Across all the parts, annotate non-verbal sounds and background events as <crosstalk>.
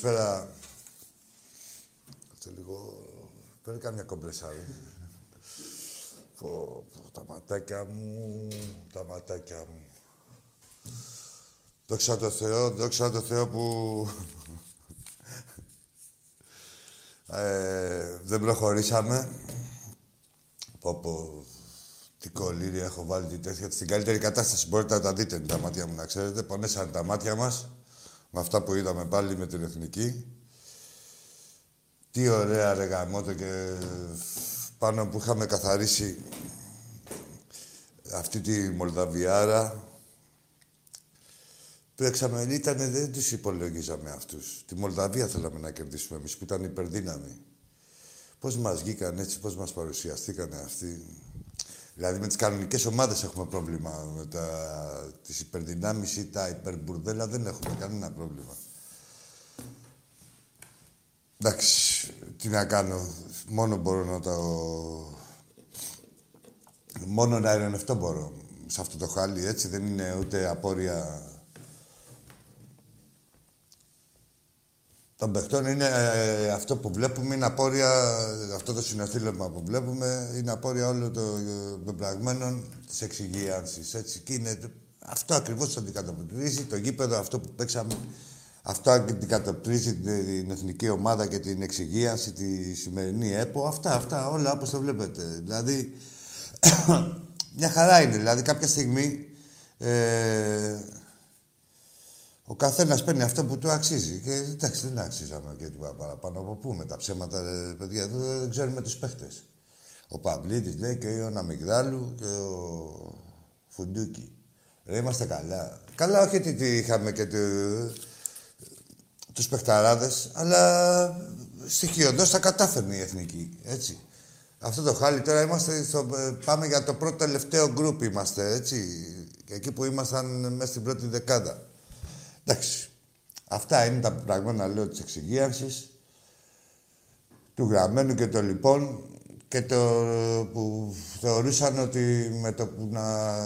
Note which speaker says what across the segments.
Speaker 1: Καλησπέρα. Αυτό λίγο... Πρέπει καμιά κομπρεσάρι. Πω, πω, τα ματάκια μου, τα ματάκια μου. Δόξα τω Θεώ, δόξα τω Θεώ που... ε, δεν προχωρήσαμε. Πω, πω, τι κολλήρια έχω βάλει την τέτοια. Στην καλύτερη κατάσταση μπορείτε να τα δείτε τα μάτια μου, να ξέρετε. Πονέσαν τα μάτια μας με αυτά που είδαμε πάλι με την Εθνική. Τι ωραία ρε γαμώτο και πάνω που είχαμε καθαρίσει αυτή τη Μολδαβιάρα. Παίξαμε, ήτανε, δεν τους υπολογίζαμε αυτούς. Τη Μολδαβία θέλαμε να κερδίσουμε εμείς που ήταν υπερδύναμη. Πώς μας βγήκαν έτσι, πώς μας παρουσιαστήκανε αυτοί. Δηλαδή με τις κανονικές ομάδες έχουμε πρόβλημα. Με τα... τις υπερδυνάμεις ή τα υπερμπουρδέλα δεν έχουμε κανένα πρόβλημα. Εντάξει, τι να κάνω. Μόνο μπορώ να το... Μόνο να ειρωνευτώ μπορώ σε αυτό το χάλι, έτσι. Δεν είναι ούτε απόρρια των παιχτών είναι ε, αυτό που βλέπουμε, είναι απόρρια, αυτό το συνοθήλευμα που βλέπουμε, είναι απόρρια όλων των πεπραγμένων της εξυγίανσης. Έτσι, και είναι, αυτό ακριβώς αντικατοπτρίζει το γήπεδο, αυτό που παίξαμε. Αυτό αντικατοπτρίζει την εθνική ομάδα και την εξυγίανση, τη σημερινή ΕΠΟ. Αυτά, αυτά, όλα όπως το βλέπετε. Δηλαδή, <coughs> μια χαρά είναι. Δηλαδή, κάποια στιγμή ε, ο καθένας παίρνει αυτό που του αξίζει. Και εντάξει, δεν αξίζαμε και τίποτα παραπάνω από πού με τα ψέματα, ρε, παιδιά. Εδώ δεν ξέρουμε τους παίχτες. Ο Παυλίδη λέει και ο Ναμιγδάλου και ο Φουντούκι. Ρε, είμαστε καλά. Καλά, όχι ότι είχαμε και του τους παιχταράδες, αλλά στοιχειοδός τα κατάφερνε η Εθνική, έτσι. Αυτό το χάλι τώρα είμαστε στο, πάμε για το πρώτο τελευταίο γκρουπ είμαστε, έτσι. Εκεί που ήμασταν μέσα στην πρώτη δεκάδα. Εντάξει. Αυτά είναι τα πράγματα, λέω, της εξυγίανσης, του γραμμένου και το λοιπόν και το που θεωρούσαν ότι με το που να...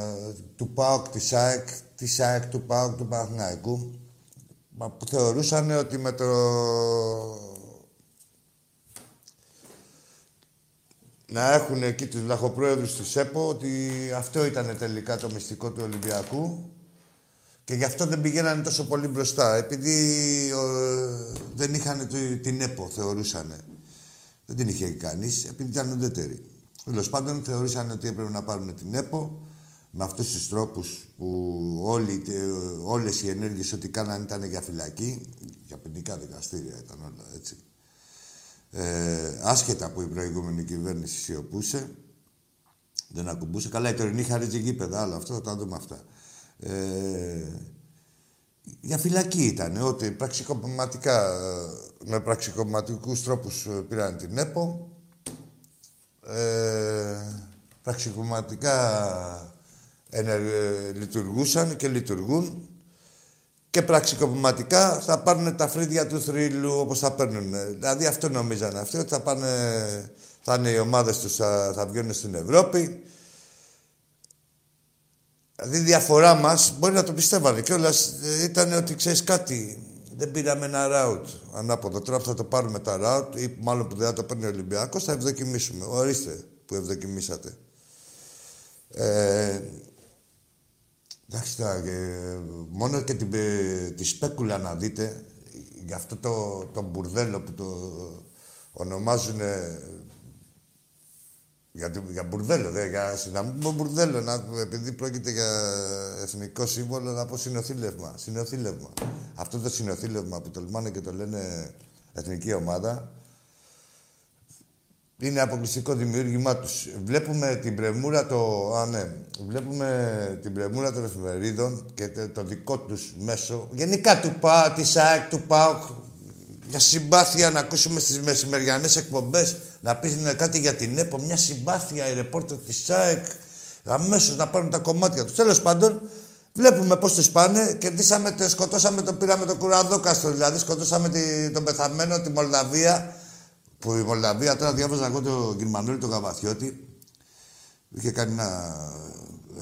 Speaker 1: του ΠΑΟΚ, της ΑΕΚ, της ΑΕΚ, του ΠΑΟΚ, του Παναθηναϊκού, που θεωρούσαν ότι με το... να έχουν εκεί τους λαχοπρόεδρους του ΣΕΠΟ, ότι αυτό ήταν τελικά το μυστικό του Ολυμπιακού και γι' αυτό δεν πηγαίνανε τόσο πολύ μπροστά. Επειδή δεν είχαν την ΕΠΟ, θεωρούσαν. Δεν την είχε κανείς, επειδή ήταν ουδέτερη. Τέλος πάντων, θεωρήσαν ότι έπρεπε να πάρουν την ΕΠΟ με αυτούς τους τρόπους που όλοι, όλες οι ενέργειες ό,τι κάνανε ήταν για φυλακή, για ποινικά δικαστήρια ήταν όλα έτσι. Ε, άσχετα που η προηγούμενη κυβέρνηση σιωπούσε, δεν ακουμπούσε. Καλά, η τωρινή χαρίζει γήπεδα, αλλά αυτό θα τα δούμε αυτά. Ε, για φυλακή ήταν, ότι πραξικοπηματικά, με πραξικοπηματικούς τρόπους πήραν την ΕΠΟ. Ε, πραξικοπηματικά ε, λειτουργούσαν και λειτουργούν και πραξικοπηματικά θα πάρουν τα φρύδια του θρύλου όπως θα παίρνουν. Δηλαδή αυτό νομίζανε αυτοί, ότι θα, πάνε, θα είναι οι ομάδες τους, θα, θα βγαίνουν στην Ευρώπη. Δηλαδή η διαφορά μας, μπορεί να το πιστεύανε κιόλα ήταν ότι ξέρεις κάτι, δεν πήραμε ένα ράουτ ανάποδο. Τώρα θα το πάρουμε τα ράουτ ή μάλλον που δεν θα το παίρνει ο Ολυμπιακός, θα ευδοκιμήσουμε. Ορίστε που ευδοκιμήσατε. Ε, Εντάξει τώρα, μόνο και την, τη σπέκουλα να δείτε, για αυτό το, το μπουρδέλο που το ονομάζουν για, για μπουρδέλο, δε, για, να μην πω μπουρδέλο, να, επειδή πρόκειται για εθνικό σύμβολο, να πω συνοθήλευμα. Συνοθήλευμα. Αυτό το συνοθήλευμα που τολμάνε και το λένε εθνική ομάδα, είναι αποκλειστικό δημιούργημά τους. Βλέπουμε την πρεμούρα το... Α, ναι. Βλέπουμε την πρεμούρα των εφημερίδων και το, δικό τους μέσο. Γενικά του ΠΑΟ, της ΑΕΚ, του ΠΑΟ. Για συμπάθεια να ακούσουμε στις μεσημεριανές εκπομπές να πεις κάτι για την ΕΠΟ. Μια συμπάθεια οι ρεπόρτερ της ΑΕΚ. Αμέσως να πάρουν τα κομμάτια τους. Τέλος πάντων, βλέπουμε πώς του πάνε. Κερδίσαμε, σκοτώσαμε το, πήραμε το κουραδόκαστρο. Δηλαδή, σκοτώσαμε τη, τον πεθαμένο, τη Μολδαβία που η Μολδαβία, τώρα διάβαζα εγώ τον Γερμανούλη τον Καβαθιώτη, είχε κάνει ένα,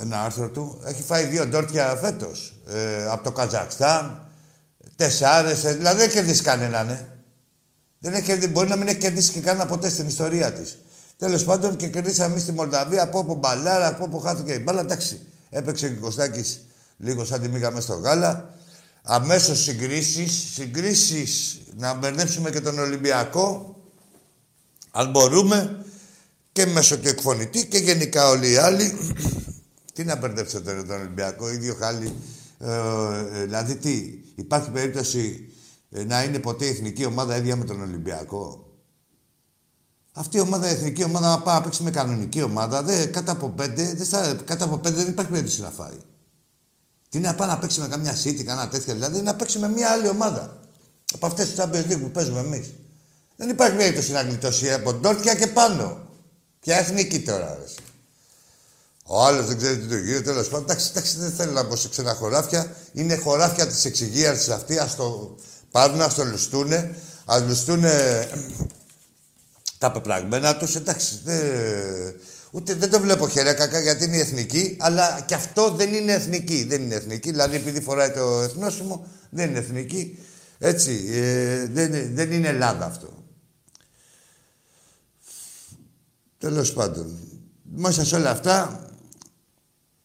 Speaker 1: ένα άρθρο του, έχει φάει δύο ντόρτια φέτος. Ε, από το Καζακστάν, τεσσάρες, ε, δηλαδή δεν κερδίσει κανέναν, ναι. Δεν έχει, μπορεί να μην έχει κερδίσει και κανένα ποτέ στην ιστορία της. Τέλος πάντων και κερδίσαμε εμείς στη Μολδαβία από όπου μπαλάρα, από όπου χάθηκε η μπάλα. Εντάξει, έπαιξε και ο Κωστάκη λίγο σαν τη μήγα μέσα στο γάλα. Αμέσως συγκρίσεις, συγκρίσεις να μπερδέψουμε και τον Ολυμπιακό. Αν μπορούμε και μέσω του εκφωνητή και γενικά όλοι οι άλλοι. <clears throat> τι να μπερδέψετε τον Ολυμπιακό, ίδιο χάλι. Ε, ε, δηλαδή τι, υπάρχει περίπτωση ε, να είναι ποτέ η εθνική ομάδα ίδια με τον Ολυμπιακό; Αυτή η ομάδα, η εθνική ομάδα, να πάει να παίξει με κανονική ομάδα, δε, κάτω από πέντε, δε, κάτω από πέντε δεν υπάρχει περίπτωση να φάει. Τι να πάει να παίξει με καμιά City, κανένα τέτοια, δηλαδή να παίξει με μια άλλη ομάδα. Από αυτές τις Champions που παίζουμε εμείς. Δεν υπάρχει περίπτωση να γλιτώσει από ντόρτια και πάνω. Ποια εθνική τώρα, αρέσει. Ο άλλος δεν ξέρει τι το γίνεται, τέλος πάντων. Εντάξει, εντάξει, δεν θέλω να πω σε ξένα χωράφια. Είναι χωράφια της εξυγίανσης αυτή. Α το πάρουν, ας το λουστούνε. Α λουστούνε τα πεπραγμένα τους. Εντάξει, δεν... Ούτε δεν το βλέπω χέρια κακά γιατί είναι εθνική, αλλά και αυτό δεν είναι εθνική. Δεν είναι εθνική, δηλαδή επειδή φοράει το εθνόσημο, δεν είναι εθνική. Έτσι, ε, δεν, δεν είναι Ελλάδα αυτό. Τέλος πάντων. Μέσα σε όλα αυτά,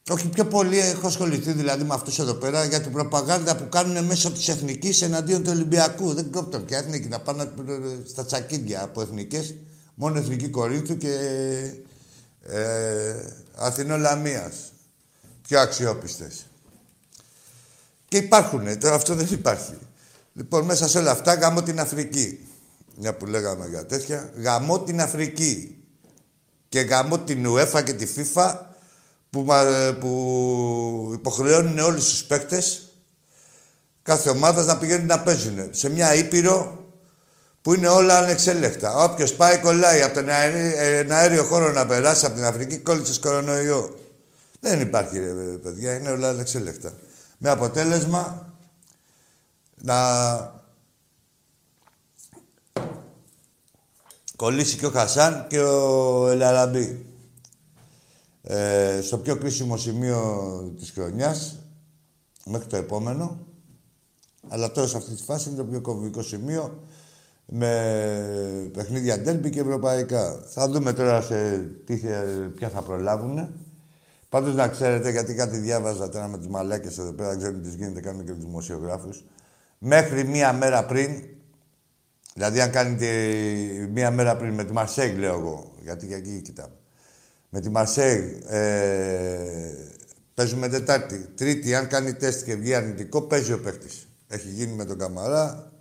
Speaker 1: όχι πιο πολύ έχω ασχοληθεί δηλαδή με αυτούς εδώ πέρα για την προπαγάνδα που κάνουν μέσω της εθνικής εναντίον του Ολυμπιακού. Δεν κόπτω πια εθνική να πάνε στα τσακίδια από εθνικές. Μόνο εθνική Κορίνθου και ε, Αθηνό Λαμίας. Πιο αξιόπιστες. Και υπάρχουν, τώρα αυτό δεν υπάρχει. Λοιπόν, μέσα σε όλα αυτά γαμώ την Αφρική. Μια που λέγαμε για τέτοια. Γαμώ την Αφρική και γαμώ την UEFA και τη FIFA που, που υποχρεώνουν όλους τους παίκτες κάθε ομάδας να πηγαίνουν να παίζουν σε μια ήπειρο που είναι όλα ανεξέλεκτα. Όποιος πάει κολλάει από τον αέριο, αέριο χώρο να περάσει από την Αφρική, κόλλησες κορονοϊό. Δεν υπάρχει, ρε, παιδιά, είναι όλα ανεξέλεκτα. Με αποτέλεσμα να κολλήσει και ο Χασάν και ο Ελαραμπή. Ε, στο πιο κρίσιμο σημείο της χρονιάς, μέχρι το επόμενο. Αλλά τώρα σε αυτή τη φάση είναι το πιο κομβικό σημείο με παιχνίδια ντέρμπι και ευρωπαϊκά. Θα δούμε τώρα σε τι, ποια θα προλάβουν. Πάντως να ξέρετε, γιατί κάτι διάβαζα τώρα με του μαλάκες εδώ πέρα, δεν ξέρουν τις γίνεται, κάνουν και τους δημοσιογράφους. Μέχρι μία μέρα πριν, δηλαδή αν κάνετε μία μέρα πριν με τη Μαρσέγ, λέω εγώ, γιατί και εκεί κοιτάμε. Με τη Μαρσέγ ε, παίζουμε Τετάρτη. Τρίτη, αν κάνει τεστ και βγει αρνητικό, παίζει ο παίχτη. Έχει γίνει με τον Καμαρά,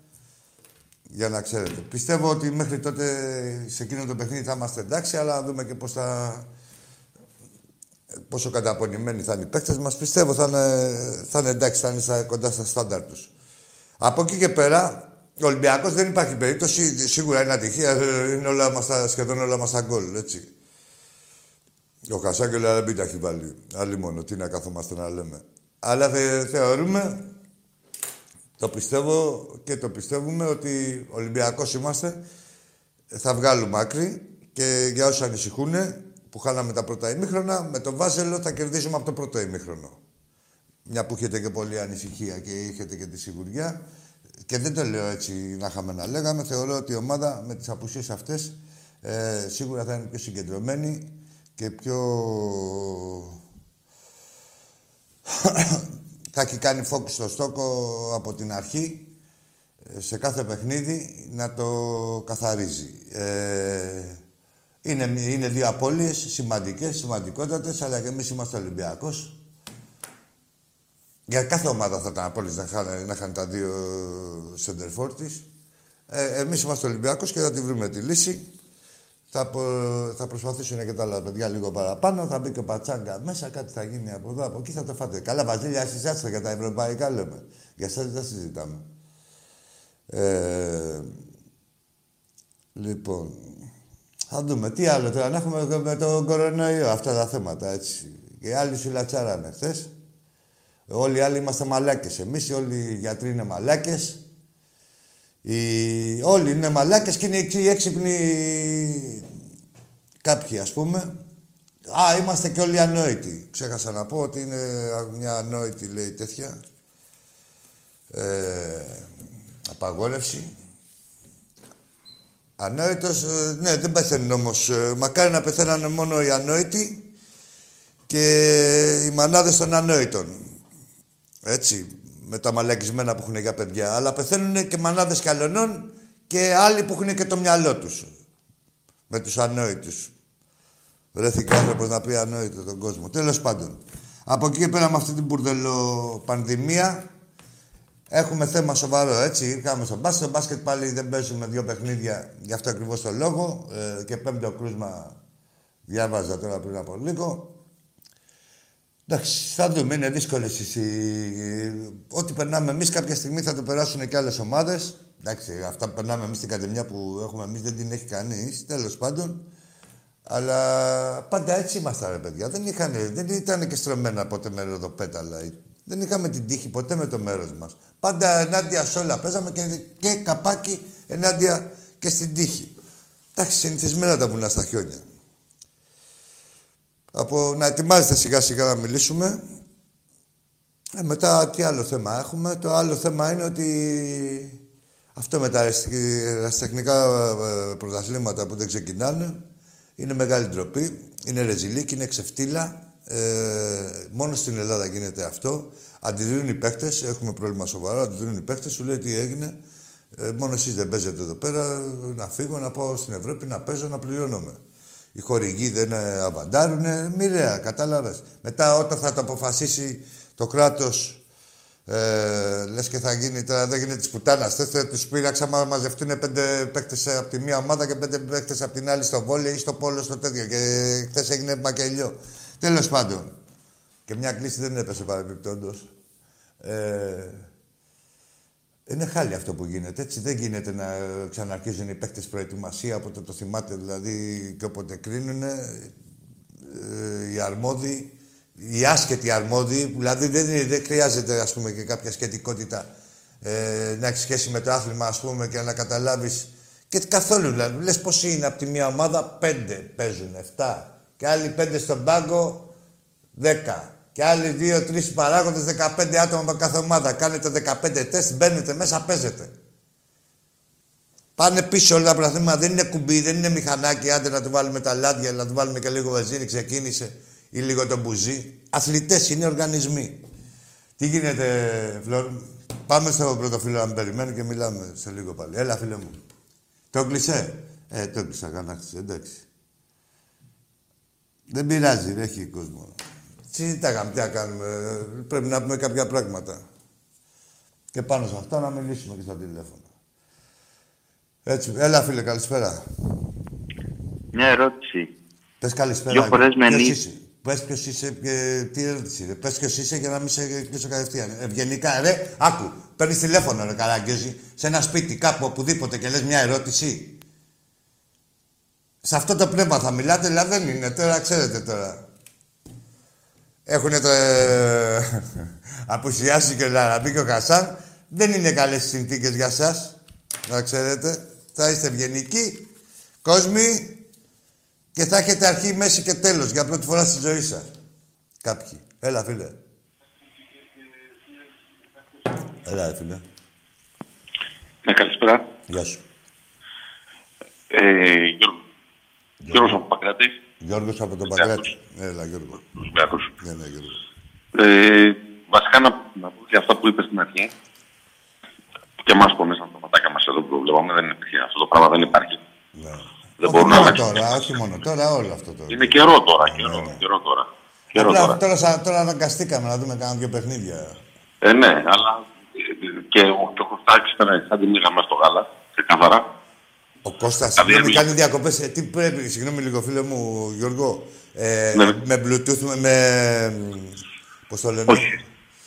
Speaker 1: για να ξέρετε. Πιστεύω ότι μέχρι τότε σε εκείνο το παιχνίδι θα είμαστε εντάξει, αλλά να δούμε και πώς θα... πόσο καταπονημένοι θα είναι οι παίκτες μας. Πιστεύω θα είναι, θα είναι εντάξει, θα είναι κοντά στα στάνταρ τους. Από εκεί και πέρα, ο Ολυμπιακός δεν υπάρχει περίπτωση, σίγουρα είναι ατυχία, είναι όλα μας σχεδόν όλα μας τα γκολ, έτσι. Ο Χασάκελ αλλά τα έχει βάλει. Άλλη μόνο, τι να καθόμαστε να λέμε. Αλλά θεωρούμε το πιστεύω και το πιστεύουμε ότι Ολυμπιακός είμαστε. Θα βγάλουμε άκρη και για όσους ανησυχούν που χάναμε τα πρώτα ημίχρονα, με τον Βάζελο θα κερδίσουμε από το πρώτο ημίχρονο. Μια που έχετε και πολλή ανησυχία και έχετε και τη σιγουριά. Και δεν το λέω έτσι να είχαμε να λέγαμε. Θεωρώ ότι η ομάδα με τις απουσίες αυτές ε, σίγουρα θα είναι πιο συγκεντρωμένη και πιο <clears throat> θα έχει κάνει focus στο στόκο από την αρχή ε, σε κάθε παιχνίδι να το καθαρίζει. Ε, είναι, είναι δύο απώλειες σημαντικές, σημαντικότατες, αλλά και εμείς είμαστε Ολυμπιακός. Για κάθε ομάδα θα ήταν απώλειες να, να είχαν τα δύο center Ε, εμείς είμαστε Ολυμπιακός και θα τη βρούμε τη λύση. Θα, θα προσπαθήσουν και τα άλλα παιδιά λίγο παραπάνω. Θα μπει και ο Πατσάγκα μέσα, κάτι θα γίνει από εδώ, από εκεί θα το φάτε. Καλά, Βαζίλια, εσεί για τα ευρωπαϊκά λέμε. Για εσά δεν συζητάμε. Ε, λοιπόν, θα δούμε τι άλλο τώρα. Να έχουμε με τον κορονοϊό αυτά τα θέματα έτσι. Και οι άλλοι σου λατσάρανε χθες. Όλοι οι άλλοι είμαστε μαλάκες. Εμείς όλοι οι γιατροί είναι μαλάκες. Οι... Όλοι είναι μαλάκες και είναι οι έξυπνοι κάποιοι, ας πούμε. Α, είμαστε και όλοι ανόητοι. Ξέχασα να πω ότι είναι μια ανόητη, λέει, τέτοια. Ε, απαγόρευση. Ανόητος, ε, ναι, δεν πεθαίνουν όμως. Ε, μακάρι να πεθαίνανε μόνο οι ανόητοι και οι μανάδες των ανόητων. Έτσι με τα μαλακισμένα που έχουν για παιδιά. Αλλά πεθαίνουν και μανάδες καλονών και άλλοι που έχουν και το μυαλό τους. Με τους ανόητους. Βρέθηκε άνθρωπος να πει ανόητο τον κόσμο. Τέλος πάντων. Από εκεί και πέρα με αυτή την μπουρδελοπανδημία έχουμε θέμα σοβαρό, έτσι. Ήρθαμε στο μπάσκετ. Στο μπάσκετ πάλι δεν παίζουμε δύο παιχνίδια γι' αυτό ακριβώς το λόγο. Ε, και πέμπτο κρούσμα διάβαζα τώρα πριν από λίγο. Εντάξει, θα δούμε. Είναι δύσκολε Ό,τι περνάμε εμείς, κάποια στιγμή θα το περάσουν και άλλες ομάδες. Εντάξει, αυτά που περνάμε εμείς στην Ακαδημία που έχουμε εμείς δεν την έχει κανείς. Τέλος πάντων. Αλλά πάντα έτσι ήμασταν, ρε παιδιά. Δεν, είχαν, δεν ήταν και στρωμένα ποτέ με ροδοπέταλα. Δεν είχαμε την τύχη ποτέ με το μέρος μας. Πάντα ενάντια σε όλα παίζαμε και, και καπάκι ενάντια και στην τύχη. Εντάξει, συνηθισμένα τα βουνά στα χιόνια από να ετοιμάζετε σιγά σιγά να μιλήσουμε. Ε, μετά τι άλλο θέμα έχουμε. Το άλλο θέμα είναι ότι αυτό με τα αεραστεχνικά ε, πρωταθλήματα που δεν ξεκινάνε είναι μεγάλη ντροπή. Είναι ρεζιλίκ, είναι ξεφτύλα. Ε, μόνο στην Ελλάδα γίνεται αυτό. Αντιδρούν οι παίχτε, έχουμε πρόβλημα σοβαρό. Αντιδρούν οι παίχτε, σου λέει τι έγινε. Ε, μόνο εσείς δεν παίζετε εδώ πέρα. Να φύγω, να πάω στην Ευρώπη, να παίζω, να πληρώνομαι οι χορηγοί δεν ε, αβαντάρουν. Μοιραία, κατάλαβες. Μετά όταν θα το αποφασίσει το κράτος, ε, λες και θα γίνει τώρα, δεν γίνεται τη πουτάνας. Θες τους πείραξα να μαζευτούν πέντε παίκτες από τη μία ομάδα και πέντε παίκτες από την άλλη στο βόλιο ή στο πόλο στο τέτοιο. Και χθες έγινε μακελιό. Τέλος πάντων. Και μια κλίση δεν έπεσε παρεμπιπτόντως. Ε, είναι χάλι αυτό που γίνεται. Έτσι δεν γίνεται να ξαναρχίζουν οι παίκτες προετοιμασία όποτε το θυμάται δηλαδή και όποτε κρίνουν. Ε, οι αρμόδιοι, οι άσχετοι αρμόδιοι, δηλαδή δεν, δεν χρειάζεται ας πούμε και κάποια σχετικότητα ε, να έχεις σχέση με το άθλημα ας πούμε και να καταλάβεις και καθόλου δηλαδή. Λες πόσοι είναι από τη μία ομάδα, πέντε παίζουν, εφτά. Και άλλοι πέντε στον πάγκο, δέκα. Και άλλοι δύο-τρει παράγοντες, 15 άτομα από κάθε ομάδα. Κάνετε 15 τεστ, μπαίνετε μέσα, παίζετε. Πάνε πίσω όλα τα πράγματα. Δεν είναι κουμπί, δεν είναι μηχανάκι. Άντε να του βάλουμε τα λάδια, να του βάλουμε και λίγο βαζίνη, ξεκίνησε. Ή λίγο το μπουζί. Αθλητές είναι οργανισμοί. Τι γίνεται, Φλόρ. Πάμε στο πρώτο φίλο να με περιμένει και μιλάμε σε λίγο πάλι. Έλα, φίλε μου. Το κλεισέ. Ε, το κλείσα, κανάξι, εντάξει. Δεν πειράζει, δεν έχει κόσμο. Συζητάγαμε τι να κάνουμε. Πρέπει να πούμε κάποια πράγματα. Και πάνω σε αυτό να μιλήσουμε και στα τηλέφωνα. Έτσι, έλα φίλε, καλησπέρα.
Speaker 2: Μια ερώτηση.
Speaker 1: Πες καλησπέρα.
Speaker 2: Δύο φορές με
Speaker 1: Ποιος
Speaker 2: νύχτα.
Speaker 1: είσαι; Πες ποιος είσαι και τι ερώτηση είναι. Πες ποιος είσαι για να μην σε κλείσω κατευθείαν. Ευγενικά, ρε, άκου. Παίρνεις τηλέφωνο, ρε Καραγκιόζη, σε ένα σπίτι, κάπου, οπουδήποτε και λες μια ερώτηση. Σε αυτό το πνεύμα θα μιλάτε, δηλαδή δεν είναι. Τώρα ξέρετε τώρα. Έχουνε το... ε, <laughs> απουσιάσει και ο Λαραμπή και ο Κασάν. Δεν είναι καλές οι συνθήκες για σας. Να ξέρετε. Θα είστε ευγενικοί, κόσμοι και θα έχετε αρχή, μέση και τέλος για πρώτη φορά στη ζωή σας. Κάποιοι. Έλα, φίλε. Έλα, ρε, φίλε.
Speaker 2: Ναι, καλησπέρα.
Speaker 1: Γεια σου.
Speaker 2: Ε, Γιώργο. Γιώργος από Παγκράτης.
Speaker 1: Γιώργος από τον Παγκράτη. Έλα, Γιώργο.
Speaker 2: Ολυμπιακός.
Speaker 1: Ναι, ναι, Γιώργο.
Speaker 2: Ε, βασικά να, να πω για αυτά που είπες στην αρχή. Και εμάς πονέσαν τα ματάκια μας εδώ που βλέπαμε. Δεν υπήρχε. Αυτό το πράγμα δεν υπάρχει.
Speaker 1: Ναι.
Speaker 2: Δεν
Speaker 1: όχι
Speaker 2: μπορούν να
Speaker 1: μόνο
Speaker 2: αλλάξουν.
Speaker 1: τώρα, όχι μόνο τώρα, όλο αυτό το.
Speaker 2: Είναι καιρό τώρα.
Speaker 1: Ναι,
Speaker 2: Καιρό,
Speaker 1: ναι.
Speaker 2: καιρό τώρα. Καιρό
Speaker 1: Απλά
Speaker 2: τώρα.
Speaker 1: τώρα, σα- τώρα αναγκαστήκαμε να δούμε κάνα δύο παιχνίδια.
Speaker 2: Ε, ναι, αλλά ε, και ο, και ο Κωστάκης ήταν σαν τη μίγα μας στο γάλα. Ξεκάθαρα.
Speaker 1: Ο Κώστας,
Speaker 2: Δηλαδή,
Speaker 1: συγγνώμη,
Speaker 2: εμείς-
Speaker 1: κάνει διακοπές. Ε, τι πρέπει, συγγνώμη λίγο φίλε μου, Γιώργο. Ε,
Speaker 2: Ναι.
Speaker 1: Με Bluetooth, με... με πώς το λένε;
Speaker 2: Όχι.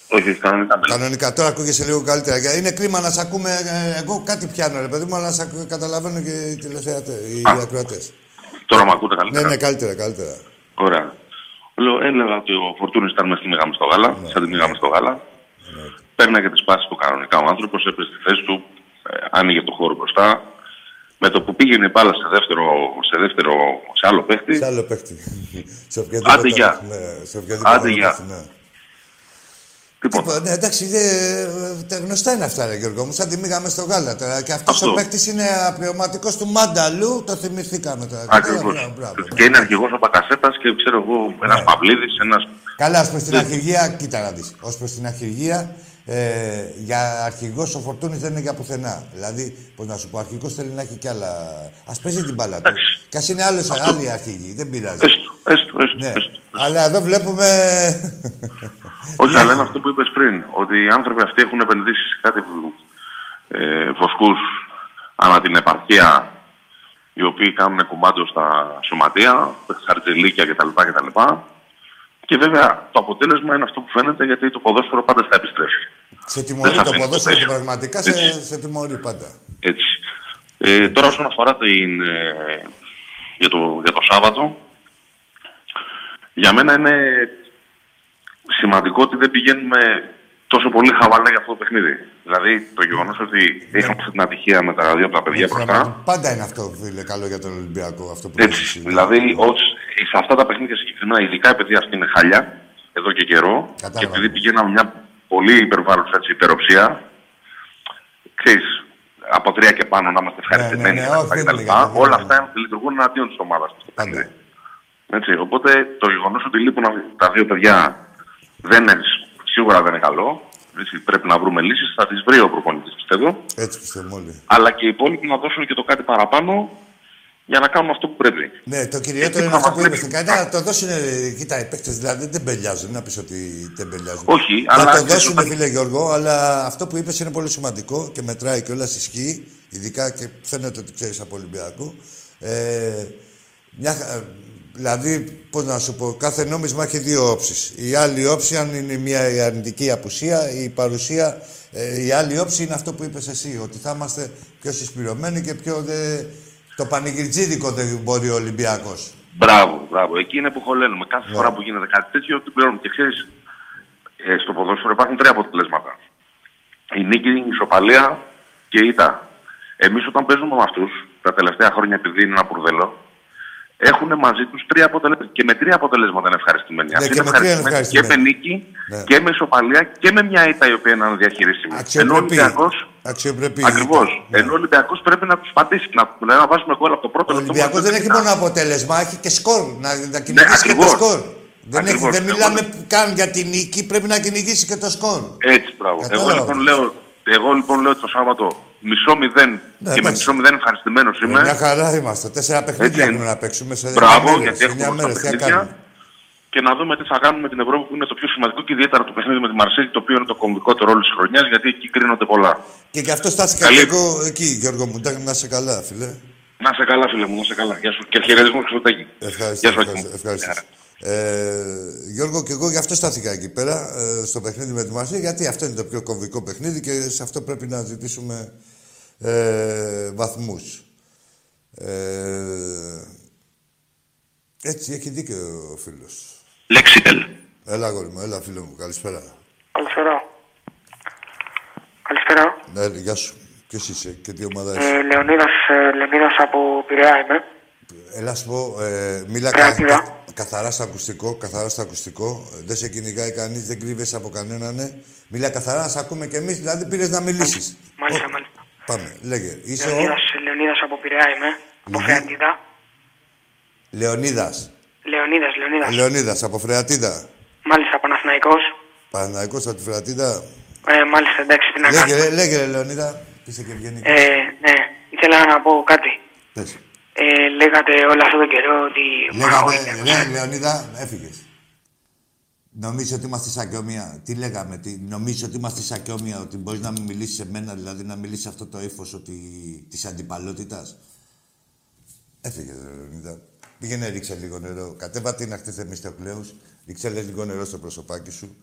Speaker 2: Όχι, κανονικά.
Speaker 1: Κανονικά, τώρα ακούγεσαι λίγο καλύτερα. Και Είναι κρίμα να σε ακούμε. ε, Εγώ κάτι πιάνω, ρε παιδί μου, αλλά να σε ακού- καταλαβαίνω και οι τηλεθεατές, οι
Speaker 2: Α.
Speaker 1: ακροατές.
Speaker 2: Τώρα με ακούτε
Speaker 1: Ναι,
Speaker 2: καλύτερα;
Speaker 1: ναι, καλύτερα, καλύτερα.
Speaker 2: Ωραία. Λέω, έλεγα ότι ο Φορτούνης ήταν μέσα στη μηγά μου στο γάλα,
Speaker 1: Ναι.
Speaker 2: σαν τη μηγά μου στο γάλα. Παίρναγε τις πάσει του κανονικά ο άνθρωπος, έπαιζε στη θέση του, ε, άνοιγε το χώρο μπροστά. Με το που πήγαινε η μπάλα σε δεύτερο, σε δεύτερο, σε άλλο παίχτη,
Speaker 1: Σε άλλο παίχτη. <laughs> σε οποιαδήποτε.
Speaker 2: Άντε, γεια.
Speaker 1: Ναι, σε οποιαδήποτε.
Speaker 2: Άντε, γεια.
Speaker 1: παίχτη, ναι.
Speaker 2: τίποτα.
Speaker 1: Τίποτα, ναι, εντάξει, δε, τα γνωστά είναι αυτά, ρε Γιώργο μου. Σαν τη μήγαμε στο γάλα τώρα. Και αυτός
Speaker 2: Αυτό.
Speaker 1: ο παίκτη είναι απληρωματικό του Μάνταλου. Το θυμηθήκαμε τώρα.
Speaker 2: Ακριβώς.
Speaker 1: Μπράβο, μπράβο, ναι.
Speaker 2: Και είναι αρχηγός ο Μπακασέτα και ξέρω εγώ, ένας Παυλίδης, ένας.
Speaker 1: Καλά, ως προς την
Speaker 2: Ναι.
Speaker 1: αρχηγία, κοίτα να δεις. Ω προς την αρχηγία, ε, για αρχηγός ο Φορτούνης δεν είναι για πουθενά. Δηλαδή, πώς να σου πω, αρχηγός θέλει να έχει κι άλλα. Α παίζει την μπάλα του.
Speaker 2: Εντάξει.
Speaker 1: Κι ας είναι άλλος, άλλοι αρχηγοί, δεν πειράζει.
Speaker 2: Έστω, έστω, έστω.
Speaker 1: Ναι.
Speaker 2: έστω.
Speaker 1: Αλλά εδώ βλέπουμε.
Speaker 2: Όχι, αλλά είναι αυτό που είπες πριν. Ότι οι άνθρωποι αυτοί έχουν επενδύσει σε κάτι ε, βοσκούς ανά την επαρχία, οι οποίοι κάνουν κουμπάντο στα σωματεία, χαρτζελίκια κτλ. κτλ. Και βέβαια το αποτέλεσμα είναι αυτό που φαίνεται γιατί το ποδόσφαιρο πάντα θα επιστρέψει.
Speaker 1: Σε τιμωρεί
Speaker 2: Δεν θα
Speaker 1: το
Speaker 2: αφήνεις
Speaker 1: ποδόσφαιρο
Speaker 2: το
Speaker 1: και
Speaker 2: πέσιο.
Speaker 1: πραγματικά σε,
Speaker 2: Έτσι.
Speaker 1: σε τιμωρεί πάντα.
Speaker 2: Έτσι. Ε, τώρα όσον αφορά την, ε, για, το, για το Σάββατο, για μένα είναι σημαντικό ότι δεν πηγαίνουμε τόσο πολύ χαβαλά για αυτό το παιχνίδι. Δηλαδή το γεγονός ότι είχαμε αυτή την ατυχία με τα δύο από τα παιδιά μπροστά.
Speaker 1: Πάντα είναι αυτό, φίλε, καλό για τον Ολυμπιακό. Αυτό που λες
Speaker 2: Έτσι.
Speaker 1: εσύ.
Speaker 2: Δηλαδή ως, σε αυτά τα παιχνίδια συγκεκριμένα, ειδικά επειδή αυτή είναι χάλια εδώ και καιρό,
Speaker 1: Κατάλαβα.
Speaker 2: και επειδή πηγαίναμε μια πολύ υπερβάλλουσα έτσι, υπεροψία, ξέρεις, από τρία και πάνω να είμαστε ευχαριστημένοι
Speaker 1: ναι,
Speaker 2: κτλ,
Speaker 1: όχι, δεν
Speaker 2: κτλ.
Speaker 1: είναι για το
Speaker 2: Όλα
Speaker 1: ναι.
Speaker 2: αυτά λειτουργούν εναντίον της ομάδας.
Speaker 1: Πάντα.
Speaker 2: Έτσι, οπότε το γεγονός ότι λείπουν τα δύο παιδιά δεν είναι, σίγουρα δεν είναι καλό. Έτσι, πρέπει να βρούμε λύσεις. Θα τις βρει ο προπονητής, πιστεύω.
Speaker 1: Έτσι πιστεύουμε όλοι.
Speaker 2: Αλλά και οι υπόλοιποι να δώσουν και το κάτι παραπάνω για να κάνουν αυτό που πρέπει.
Speaker 1: Ναι, το
Speaker 2: Εκεί
Speaker 1: κυριότερο είναι
Speaker 2: θα
Speaker 1: αυτό
Speaker 2: μας
Speaker 1: που είπες
Speaker 2: λείπει.
Speaker 1: στην Κανada. Να το δώσουν. Κοίτα, οι παίκτες δηλαδή δεν τεμπελιάζουν. Να πεις ότι τεμπελιάζουν.
Speaker 2: Όχι,
Speaker 1: να
Speaker 2: αλλά
Speaker 1: το
Speaker 2: ξέρεις,
Speaker 1: δώσουν,
Speaker 2: όταν-
Speaker 1: φίλε Γιώργο, αλλά αυτό που είπες είναι πολύ σημαντικό και μετράει και όλα ισχύει. Ειδικά και φαίνεται ότι ξέρεις από Ολυμπιακού. Ε, μια, χα- δηλαδή, πώς να σου πω, κάθε νόμισμα έχει δύο όψεις. Η άλλη όψη, αν είναι μια η αρνητική απουσία, η παρουσία, ε, η άλλη όψη είναι αυτό που είπες εσύ, ότι θα είμαστε πιο συσπηρωμένοι και πιο. Δε, το πανηγυρτζίδικο δεν μπορεί ο Ολυμπιακός.
Speaker 2: Μπράβο, μπράβο. Εκεί είναι που χωλένουμε. Κάθε
Speaker 1: Ναι.
Speaker 2: φορά που γίνεται κάτι τέτοιο, την πληρώνουμε. Και ξέρεις, ε, στο ποδόσφαιρο υπάρχουν τρία αποτελέσματα. Η νίκη, η ισοπαλία και η ήττα. Εμείς όταν παίζουμε με αυτούς, τα τελευταία χρόνια, επειδή είναι ένα μπουρδέλο, έχουν μαζί τους τρία αποτελέσματα. Και με τρία αποτελέσματα είναι ευχαριστημένοι.
Speaker 1: Ναι,
Speaker 2: Αυτοί
Speaker 1: και
Speaker 2: είναι
Speaker 1: με τρία είναι
Speaker 2: ευχαριστημένοι και με
Speaker 1: ευχαριστημένοι.
Speaker 2: νίκη
Speaker 1: Ναι.
Speaker 2: και με ισοπαλία και με μια ήττα η οποία είναι διαχειρίσιμη. Ενώ ο
Speaker 1: Αξιοπρεπή.
Speaker 2: Ολυμπιακός
Speaker 1: Αξιοπρεπή.
Speaker 2: Ακριβώς.
Speaker 1: Ναι.
Speaker 2: Ενώ ο Ολυμπιακός πρέπει να τους πατήσει. Να, δηλαδή να βάζουμε γκολ από το πρώτο
Speaker 1: Ο
Speaker 2: λεπτό
Speaker 1: Ολυμπιακός
Speaker 2: μέχρι
Speaker 1: δεν
Speaker 2: το
Speaker 1: έχει
Speaker 2: final.
Speaker 1: μόνο αποτέλεσμα, έχει και σκορ. Να, να κυνηγήσει και το
Speaker 2: ακριβώς.
Speaker 1: σκορ. Δεν, έχει,
Speaker 2: Ακριβώς.
Speaker 1: δεν
Speaker 2: Εγώ
Speaker 1: μιλάμε
Speaker 2: λέω-
Speaker 1: καν για την νίκη, πρέπει να κυνηγήσει και το σκορ.
Speaker 2: Έτσι, μπράβο. Εγώ
Speaker 1: Κατάλαβα.
Speaker 2: λοιπόν, λέω, εγώ λοιπόν λέω το Σάββατο μισό μηδέν
Speaker 1: Ναι,
Speaker 2: και με
Speaker 1: εντάξει.
Speaker 2: μισό μηδέν ευχαριστημένος είμαι.
Speaker 1: Μια χαρά είμαστε. Τέσσερα παιχνίδια
Speaker 2: Έτσι.
Speaker 1: έχουμε να παίξουμε σε
Speaker 2: Μπράβο,
Speaker 1: εννιά
Speaker 2: γιατί
Speaker 1: μέρες.
Speaker 2: έχουμε Και να δούμε τι θα κάνουμε με την Ευρώπη που είναι το πιο σημαντικό και ιδιαίτερα το παιχνίδι με τη Μαρσέλη, το οποίο είναι το κομβικότερο όλη της χρονιάς, γιατί εκεί κρίνονται πολλά.
Speaker 1: Και γι' αυτό στάθηκα
Speaker 2: Καλή-
Speaker 1: και εγώ εκεί, Γιώργο μου. Να είσαι καλά, φίλε.
Speaker 2: Να σε καλά, φίλε μου, να σε καλά. Γεια σου. Και χαιρετισμό στο Τέκη.
Speaker 1: Ευχαριστώ.
Speaker 2: Γεια σου,
Speaker 1: ευχαριστώ,
Speaker 2: Άκη μου.
Speaker 1: ευχαριστώ.
Speaker 2: Γεια.
Speaker 1: Ε, Γιώργο, και εγώ γι' αυτό στάθηκα εκεί πέρα, ε, στο παιχνίδι με τη Μαρσία, γιατί αυτό είναι το πιο κομβικό παιχνίδι και σε αυτό πρέπει να ζητήσουμε ε, βαθμούς. Ε, έτσι, έχει δίκιο ο φίλος.
Speaker 2: Λέξιτελ.
Speaker 1: Έλα, αγόρι μου, έλα, φίλο μου, καλησπέρα.
Speaker 3: Καλησπέρα. Καλησπέρα.
Speaker 1: Ναι, γεια σου. Ποιος είσαι και τι ομάδα είσαι;
Speaker 3: Ε, Λεωνίδας, ε, Λεωνίδας από Πειραιά είμαι.
Speaker 1: Έλα σου πω, ε, μίλα κα,
Speaker 3: Κρατήρα.
Speaker 1: κα- καθαρά στο ακουστικό, καθαρά στο ακουστικό. Ε, Δεν σε κυνηγάει κανείς, δεν κρύβεσαι από κανέναν. Ναι. Μίλα καθαρά, να σε ακούμε κι εμείς, δηλαδή πήρες να μιλήσεις.
Speaker 3: Μάλιστα,
Speaker 1: Ω,
Speaker 3: μάλιστα.
Speaker 1: Πάμε, λέγε. Είσαι ο
Speaker 3: Λεωνίδας, Λεωνίδας από Πειραιά είμαι. Από
Speaker 1: Λυβύη.
Speaker 3: Φρεατίδα.
Speaker 1: Λεωνίδας.
Speaker 3: Λεωνίδας, Λεωνίδας.
Speaker 1: Λεωνίδας, από Φρεατίδα.
Speaker 3: Μάλιστα, Παναθηναϊκός.
Speaker 1: Παναθηναϊκός από τη Φρεατίδα.
Speaker 3: Ε, μάλιστα, εντάξει, τι να
Speaker 1: Λέγε,
Speaker 3: κάνω.
Speaker 1: ρε, λέγε, ρε, Λεωνίδα. Είσαι και ευγενικός.
Speaker 3: Ε, ναι, ήθελα να πω κάτι.
Speaker 1: Πες.
Speaker 3: Ε, λέγατε όλο αυτό τον καιρό ότι...
Speaker 1: Λέγαμε,
Speaker 3: Ολυμπιακός-
Speaker 1: ρε, Λεωνίδα, έφυγες. Νομίζω ότι είμαστε σαν και όμοια. Τι λέγαμε, τι, νομίζω ότι είμαστε σαν και όμοια, ότι μπορείς να μην μιλήσεις σε μένα, δηλαδή να μιλήσεις αυτό το ύφος ότι... της αντιπαλότητας; Έφυγε, ρε, Λεωνίδα. Πήγαινε, ρίξε λίγο νερό. Κατέβα την ακτή Θεμιστοκλέους, ρίξε λες, λίγο νερό στο προσωπάκι σου.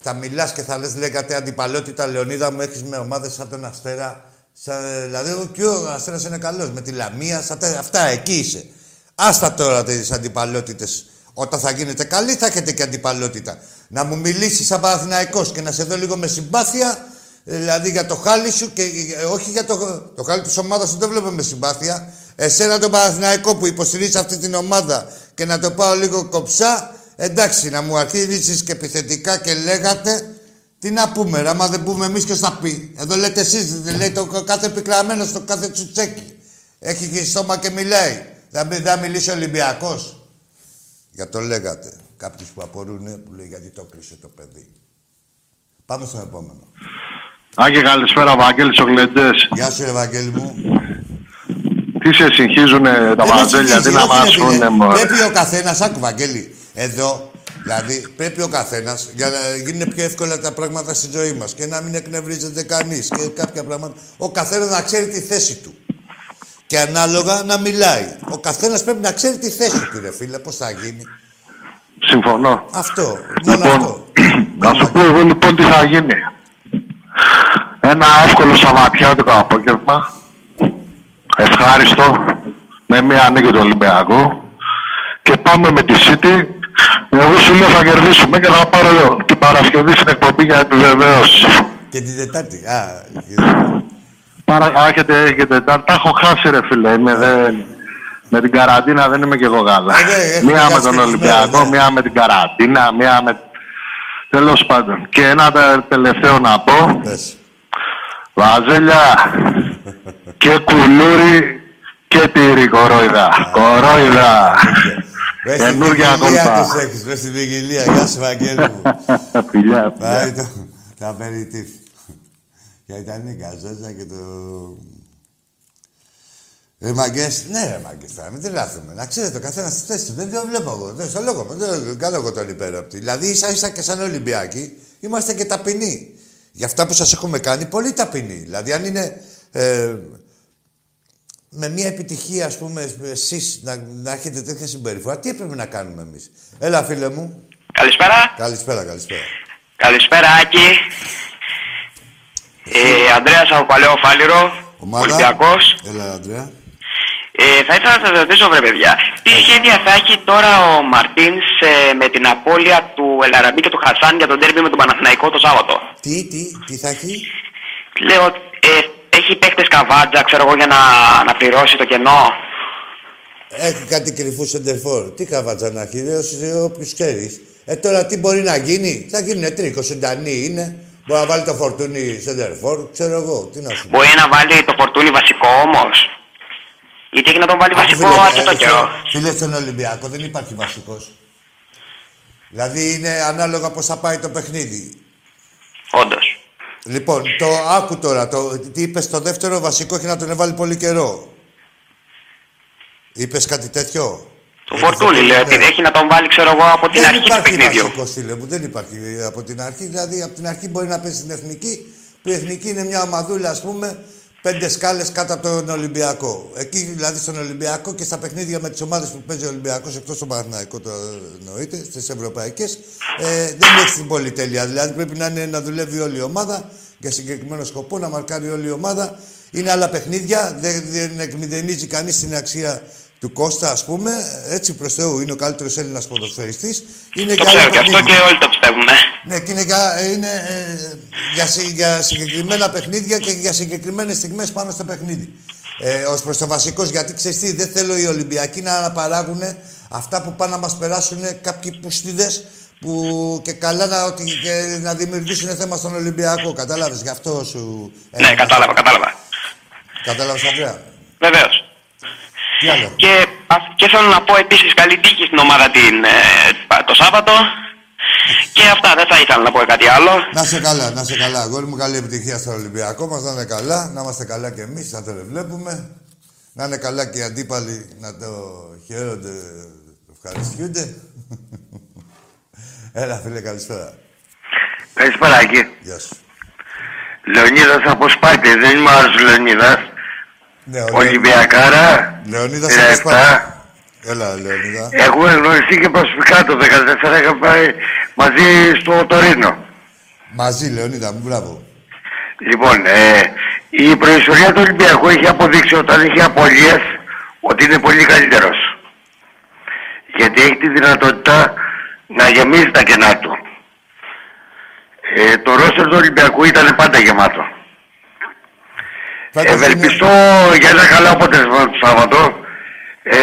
Speaker 1: Θα μιλάς και θα λες, λέγατε αντιπαλότητα, Λεωνίδα μου, έχεις με ομάδε σαν τον Αστέρα. Σαν, δηλαδή, ο, και ο Αστέρας είναι καλός. Με τη Λαμία, σαν, τε- αυτά, εκεί είσαι. Άστα τώρα τις αντιπαλότητες. Όταν θα γίνετε καλοί, θα έχετε και αντιπαλότητα. Να μου μιλήσεις σαν Παναθηναϊκός και να σε δω λίγο με συμπάθεια, ε, δηλαδή για το χάλι σου και ε, όχι για το, το χάλι της ομάδας σου, δεν βλέπω με συμπάθεια. Εσένα τον Παναθηναϊκό που υποστηρίζεις αυτή την ομάδα και να το πάω λίγο κοψά, εντάξει, να μου αρχίζεις και επιθετικά και λέγατε, τι να πούμε, ρε, άμα δεν πούμε εμείς και θα πει. Εδώ λέτε εσείς, δεν λέει το κάθε πικραμένο στο κάθε τσουτσέκι. Έχει και στόμα και μιλάει. Θα, μι- θα μιλήσει ο Ολυμπιακός. Για το λέγατε. Κάποιοι που απορρούνε που λέει γιατί το κλείσε το παιδί. Πάμε στον επόμενο.
Speaker 4: Άκη, καλησπέρα, Βαγγέλης ο Γλεντές.
Speaker 1: Γεια σου, Ευαγγέλη μου.
Speaker 4: Τι σε συγχύζουνε τα
Speaker 1: Δεν με
Speaker 4: μαντζέλια, τι
Speaker 1: συγχύζει,
Speaker 4: να
Speaker 1: όχι, ρε
Speaker 4: μας
Speaker 1: φίλε.
Speaker 4: πούνε, μωρέ.
Speaker 1: Πρέπει ο καθένας, άκου Βαγγέλη, εδώ, δηλαδή πρέπει ο καθένας για να γίνουν πιο εύκολα τα πράγματα στη ζωή μας και να μην εκνευρίζεται κανείς και κάποια πράγματα. Ο καθένας να ξέρει τη θέση του. Και ανάλογα να μιλάει. Ο καθένας πρέπει να ξέρει τη θέση του, ρε φίλε. Πώς θα γίνει.
Speaker 4: Συμφωνώ.
Speaker 1: Αυτό. Μόνο
Speaker 4: Λοιπόν,
Speaker 1: αυτό. <clears throat>
Speaker 4: να σου πω εγώ λοιπόν τι θα γίνει. Ένα εύκολο Σαββατιάτικο απόγευμα. Ευχάριστο. Με μία νίκη του Ολυμπιακού. Και πάμε με τη City. Εγώ σου λέω θα κερδίσουμε και θα πάρω την Παρασκευή στην εκπομπή για επιβεβαίωσης.
Speaker 1: Και την Τετάρτη. Α,
Speaker 4: Παρα... Α, έχετε, έχετε, τα, τα έχω χάσει ρε φίλε. Είμαι, δεν... Με την καραντίνα δεν είμαι και εγώ καλά.
Speaker 1: Ε, ναι, έχουμε
Speaker 4: μία με
Speaker 1: χάσει
Speaker 4: τον
Speaker 1: και τις
Speaker 4: Ολυμπιακό,
Speaker 1: μέρες, ναι.
Speaker 4: μία με την καραντίνα, μία με... Τέλος πάντων. Και ένα τε- τελευταίο να πω.
Speaker 1: πες.
Speaker 4: Βαζέλια <laughs> και κουλούρι και τυρί κορόιδα. Κορόιδα.
Speaker 1: Μες στην
Speaker 4: Καινούργια
Speaker 1: ποικιλία
Speaker 4: κόλπα.
Speaker 1: τους έχεις, μες στην ποικιλία. Γεια σου, Βαγγέλη μου. <laughs>
Speaker 4: Φιλιά,
Speaker 1: Πάει
Speaker 4: φιλιά.
Speaker 1: το, το απεριτήφ. Και ήταν η καζόζα και το... Ρε μαγκές, ναι ρε μαγκές τώρα, μην τρελάθουμε. Να ξέρετε, ο καθένας στη θέση του. Δεν το βλέπω εγώ. Δεν στο λόγο μου. Δεν κάνω εγώ τον υπέροπτη. Δηλαδή, ίσα ίσα και σαν Ολυμπιακοί, είμαστε και ταπεινοί. Για αυτά που σας έχουμε κάνει, πολύ ταπεινοί. Δηλαδή, αν είναι ε, με μια επιτυχία, ας πούμε, εσείς να, να έχετε τέτοια συμπεριφορά, τι έπρεπε να κάνουμε εμείς; Έλα, φίλε μου.
Speaker 3: Καλησπέρα.
Speaker 1: Καλησπέρα, καλησπέρα.
Speaker 3: Καλησπέρα, Άκη. Ε, Ανδρέας από Παλαιό Φάληρο.
Speaker 1: Ομάδα.
Speaker 3: Ολυμπιακός.
Speaker 1: Έλα, Αντρέα.
Speaker 3: Ε, θα ήθελα να σας ρωτήσω, βρε παιδιά, τι σχέδια θα έχει τώρα ο Μαρτίνς ε, με την απώλεια του Ελαραμπή και του Χασάν για τον τέρμι με τον Παναθηναϊκό το Σάββατο;
Speaker 1: Τι, τι, τι θα έχει;
Speaker 3: Λέω, ε, έχει παίχτες καβάτζα, ξέρω εγώ, για να, να πληρώσει το κενό.
Speaker 1: Έχει κάτι κρυφού σεντερφόρ. Τι καβάτσα να έχει, ρε, όποιος ξέρεις. Ε, τώρα τι μπορεί να γίνει; Θα γίνουν τρίκο, ζωντανοί είναι. Μπορεί να βάλει το φορτούνι σε ντερφόρ, ξέρω εγώ. Τι να σου πω.
Speaker 3: Μπορεί να βάλει το φορτούνι βασικό όμως. Γιατί έχει να τον βάλει
Speaker 1: Άκου,
Speaker 3: βασικό
Speaker 1: φίλε,
Speaker 3: αρκετό
Speaker 1: ε,
Speaker 3: καιρό.
Speaker 1: Φίλε, στον Ολυμπιακό δεν υπάρχει βασικός. Δηλαδή είναι ανάλογα πώς θα πάει το παιχνίδι.
Speaker 3: Όντως.
Speaker 1: Λοιπόν, το άκου τώρα. Το, τι είπες στο δεύτερο βασικό έχει να τον βάλει πολύ καιρό. Είπες κάτι τέτοιο;
Speaker 3: Το φορτούνι λέει ότι
Speaker 1: Ναι.
Speaker 3: έχει να τον βάλει, ξέρω εγώ, από την
Speaker 1: Δεν
Speaker 3: αρχή του
Speaker 1: υπάρχει
Speaker 3: παιχνίδιου.
Speaker 1: βασικό, φίλε μου. Δεν υπάρχει ε, από την αρχή. Δηλαδή, από την αρχή μπορεί να παίζει στην εθνική, που η εθνική είναι μια ομαδούλα, ας πούμε, πέντε σκάλες κάτω από τον Ολυμπιακό. Εκεί δηλαδή στον Ολυμπιακό και στα παιχνίδια με τις ομάδες που παίζει ο Ολυμπιακός, εκτός τον Παναθηναϊκό το εννοείται, στις ευρωπαϊκές, ε, δεν έχει την πολυτέλεια. Δηλαδή πρέπει να, είναι, να δουλεύει όλη η ομάδα για συγκεκριμένο σκοπό, να μαρκάρει όλη η ομάδα. Είναι άλλα παιχνίδια, δεν, δεν εκμηδενίζει κανείς την αξία του Κώστα, ας πούμε. Έτσι προς Θεού είναι ο καλύτερος Έλληνας ποδοσφαιριστής. Είναι
Speaker 3: Το
Speaker 1: για άλλα
Speaker 3: ξέρω και αυτό
Speaker 1: παιχνίδια.
Speaker 3: και όλοι το πιστεύουμε.
Speaker 1: Ναι, και είναι, για, είναι ε, για, συ- για συγκεκριμένα παιχνίδια και για συγκεκριμένες στιγμές πάνω στο παιχνίδι. Ε, Ω προς το βασικό, γιατί ξέρεις τι, δεν θέλω οι Ολυμπιακοί να αναπαράγουν αυτά που πάνε να μας περάσουν κάποιοι πουστίδες που και καλά να, ότι, και να δημιουργήσουν θέμα στον Ολυμπιακό. Κατάλαβες, γι' αυτό σου.
Speaker 3: Ναι, κατάλαβα, κατάλαβα.
Speaker 1: Κατάλαβες, Αντρέα.
Speaker 3: Βεβαίως.
Speaker 1: Τι άλλο;
Speaker 3: Και, α- και θέλω να πω επίσης καλή τύχη στην ομάδα την, ε, το Σάββατο. Και αυτά, δεν θα ήθελα να πω κάτι άλλο.
Speaker 1: Να σε καλά, να σε καλά. Αγόρι μου, καλή επιτυχία στο Ολυμπιακό μας. Να είναι καλά, να είμαστε καλά κι εμείς, να το βλέπουμε. Να είναι καλά και οι αντίπαλοι να το χαίρονται, ευχαριστούνται. <laughs> Έλα, φίλε, καλησπέρα.
Speaker 5: Καλησπέρα, Άκη.
Speaker 1: Γεια σου.
Speaker 5: Λεωνίδας από Σπάτη, δεν είμαι ο άλλος Λεωνίδας.
Speaker 1: Ναι, ο
Speaker 5: Ολυμπιακάρα,
Speaker 1: Λεωνίδας
Speaker 5: ε,
Speaker 1: από
Speaker 5: εφτά.
Speaker 1: Σπάτη. Έλα, Λεωνίδα.
Speaker 5: Έχουμε γνωριστεί και προσωπικά το 2014, είχα πάει μαζί στο Τωρίνο.
Speaker 1: Μαζί, Λεωνίδα μου, μπράβο.
Speaker 5: Λοιπόν, ε, η προϊστορία του Ολυμπιακού έχει αποδείξει όταν έχει απολύες ότι είναι πολύ καλύτερος. Γιατί έχει τη δυνατότητα να γεμίζει τα κενά του. Ε, το ρόστερ του Ολυμπιακού ήταν πάντα γεμάτο.
Speaker 1: Φέτος
Speaker 5: Ευελπιστώ
Speaker 1: είναι-
Speaker 5: για ένα καλό αποτέλεσμα το Σάββατο. Ε,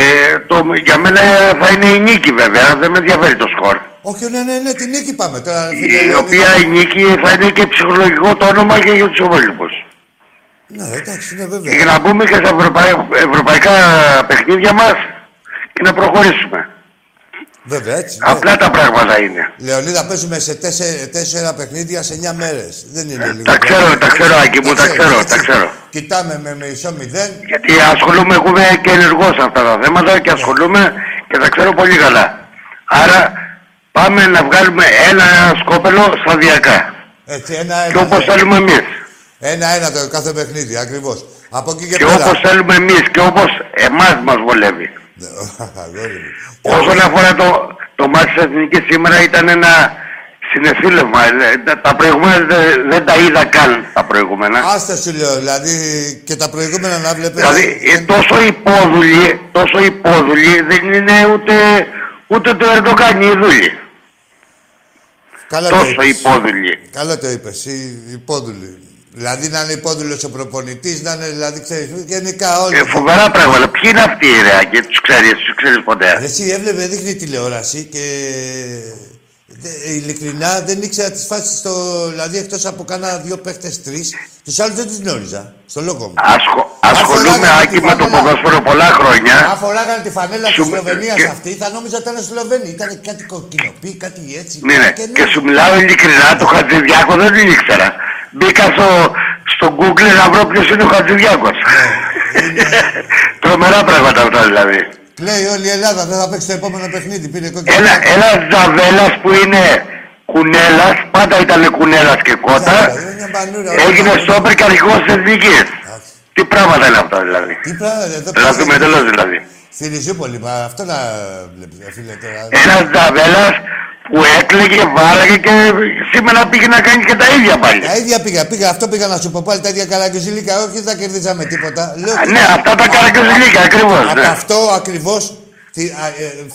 Speaker 5: το, για μένα θα είναι η νίκη βέβαια, δεν με ενδιαφέρει το σκορ.
Speaker 1: Όχι, ναι, ναι, ναι, την νίκη πάμε τώρα. φίλε
Speaker 5: Η
Speaker 1: Λεωνίδα.
Speaker 5: οποία η νίκη θα είναι και ψυχολογικό το όνομα και για τους υπόλοιπους.
Speaker 1: Ναι, εντάξει, είναι
Speaker 5: Και
Speaker 1: βέβαια.
Speaker 5: για να μπούμε και στα ευρωπαϊ- ευρωπαϊκά παιχνίδια μας και να προχωρήσουμε.
Speaker 1: Βέβαια, έτσι. ναι.
Speaker 5: Απλά τα πράγματα είναι.
Speaker 1: Λεωνίδα, παίζουμε σε τέσσερα, τέσσερα παιχνίδια σε 9 μέρες. Δεν είναι λίγο.
Speaker 5: Τα ξέρω, τα ξέρω, Άκη μου, τα ξέρω,
Speaker 1: έτσι.
Speaker 5: τα ξέρω.
Speaker 1: Κοιτάμε με μισό μηδέν.
Speaker 5: Γιατί ασχολούμαι, εγώ είμαι και ενεργός σε αυτά τα θέματα και ασχολούμαι και τα ξέρω πολύ καλά. Άρα πάμε να βγάλουμε ένα σκόπελο σταδιακά.
Speaker 1: Έτσι, ένα,
Speaker 5: Και
Speaker 1: ένα.
Speaker 5: όπως θέλουμε εμείς.
Speaker 1: Ένα, ένα το κάθε παιχνίδι, ακριβώς. Από εκεί και,
Speaker 5: Και
Speaker 1: πέρα.
Speaker 5: όπως θέλουμε εμείς και όπως εμάς μας βολεύει.
Speaker 1: Ναι, αγόρι <laughs> μου.
Speaker 5: Όσον αφορά το, το μάτι της Εθνικής σήμερα ήταν ένα συνεφίλευμα. Ε, τα- Τα προηγούμενα δεν, δεν τα είδα καν τα προηγούμενα.
Speaker 1: Άστα σου λέω, δηλαδή και τα προηγούμενα να βλέπεις.
Speaker 5: Δηλαδή ε, τόσο υπόδουλοι, τόσο υπόδουλοι δεν είναι ούτε, ούτε το Ερντογάν η δούλη.
Speaker 1: Καλά το
Speaker 5: Τόσο
Speaker 1: είπες.
Speaker 5: υπόδουλοι.
Speaker 1: Καλά το είπες. Υπόδουλοι. Δηλαδή να είναι υπόδουλος ο προπονητής, να είναι δηλαδή ξέρεις. Γενικά όλοι.
Speaker 5: Ε, φοβερά πράγματα. Ποιοι είναι αυτοί οι ρε και τους ξέρεις, τους ξέρεις ποτέ.
Speaker 1: Εσύ έβλεπε, δείχνει τηλεόραση και δε- ειλικρινά δεν ήξερα τις φάσεις στο. Δηλαδή εκτός από κάνα δύο παίχτες τρεις, τους άλλους δεν τους γνώριζα. Στο λόγο μου.
Speaker 5: Ασχο, ασχολούμαι
Speaker 1: φοράγανε
Speaker 5: άκη
Speaker 1: τη
Speaker 5: με το
Speaker 1: φανέλα.
Speaker 5: ποδόσφαιρο πολλά χρόνια.
Speaker 1: Αν φοράγανε τη φανέλα της
Speaker 5: Σου-
Speaker 1: Σλοβενίας
Speaker 5: και-
Speaker 1: αυτή, θα νόμιζα ότι ήταν Σλοβενία. Ήταν κάτι κοκκινοπή, κάτι έτσι.
Speaker 5: Ναι, ναι.
Speaker 1: Και
Speaker 5: Και σου μιλάω ειλικρινά, το Χατζηδιάκο δεν την ήξερα. Μπήκα στο, στο Google να βρω ποιος είναι ο Χατζηδιάκος. <laughs> Τρομερά πράγματα αυτά δηλαδή.
Speaker 1: Λέει όλη η Ελλάδα δεν θα παίξει το επόμενο παιχνίδι. Πήρε κόκκινο.
Speaker 5: Ένα, ένας Ζαβέλας που είναι κουνέλας, πάντα ήταν κουνέλας και κότα,
Speaker 1: Ζαβέλα, είναι μπανούρα,
Speaker 5: έγινε
Speaker 1: όλα.
Speaker 5: στόπερ και αρχηγός της Εθνικής.
Speaker 1: Εντάξει.
Speaker 5: Τι πράγματα είναι αυτά δηλαδή.
Speaker 1: Τι πράγμα, εδώ
Speaker 5: Τραβούμε τέλος δηλαδή.
Speaker 1: Στη Ριζούπολη, μα αυτό να βλέπεις, ρε φίλε τώρα.
Speaker 5: Ένας Ζαβέλας που έκλαιγε, βάραγε και σήμερα πήγε να κάνει και τα ίδια πάλι.
Speaker 1: Τα ίδια πήγα, πήγα, αυτό πήγα να σου πω πάλι τα ίδια καραγκιουζιλίκα. Όχι, δεν θα κερδίζαμε τίποτα. Λέω,
Speaker 5: Α, Ναι, αυτά τα καραγκιουζιλίκα ακριβώς.
Speaker 1: Από
Speaker 5: ναι.
Speaker 1: αυτό ακριβώς,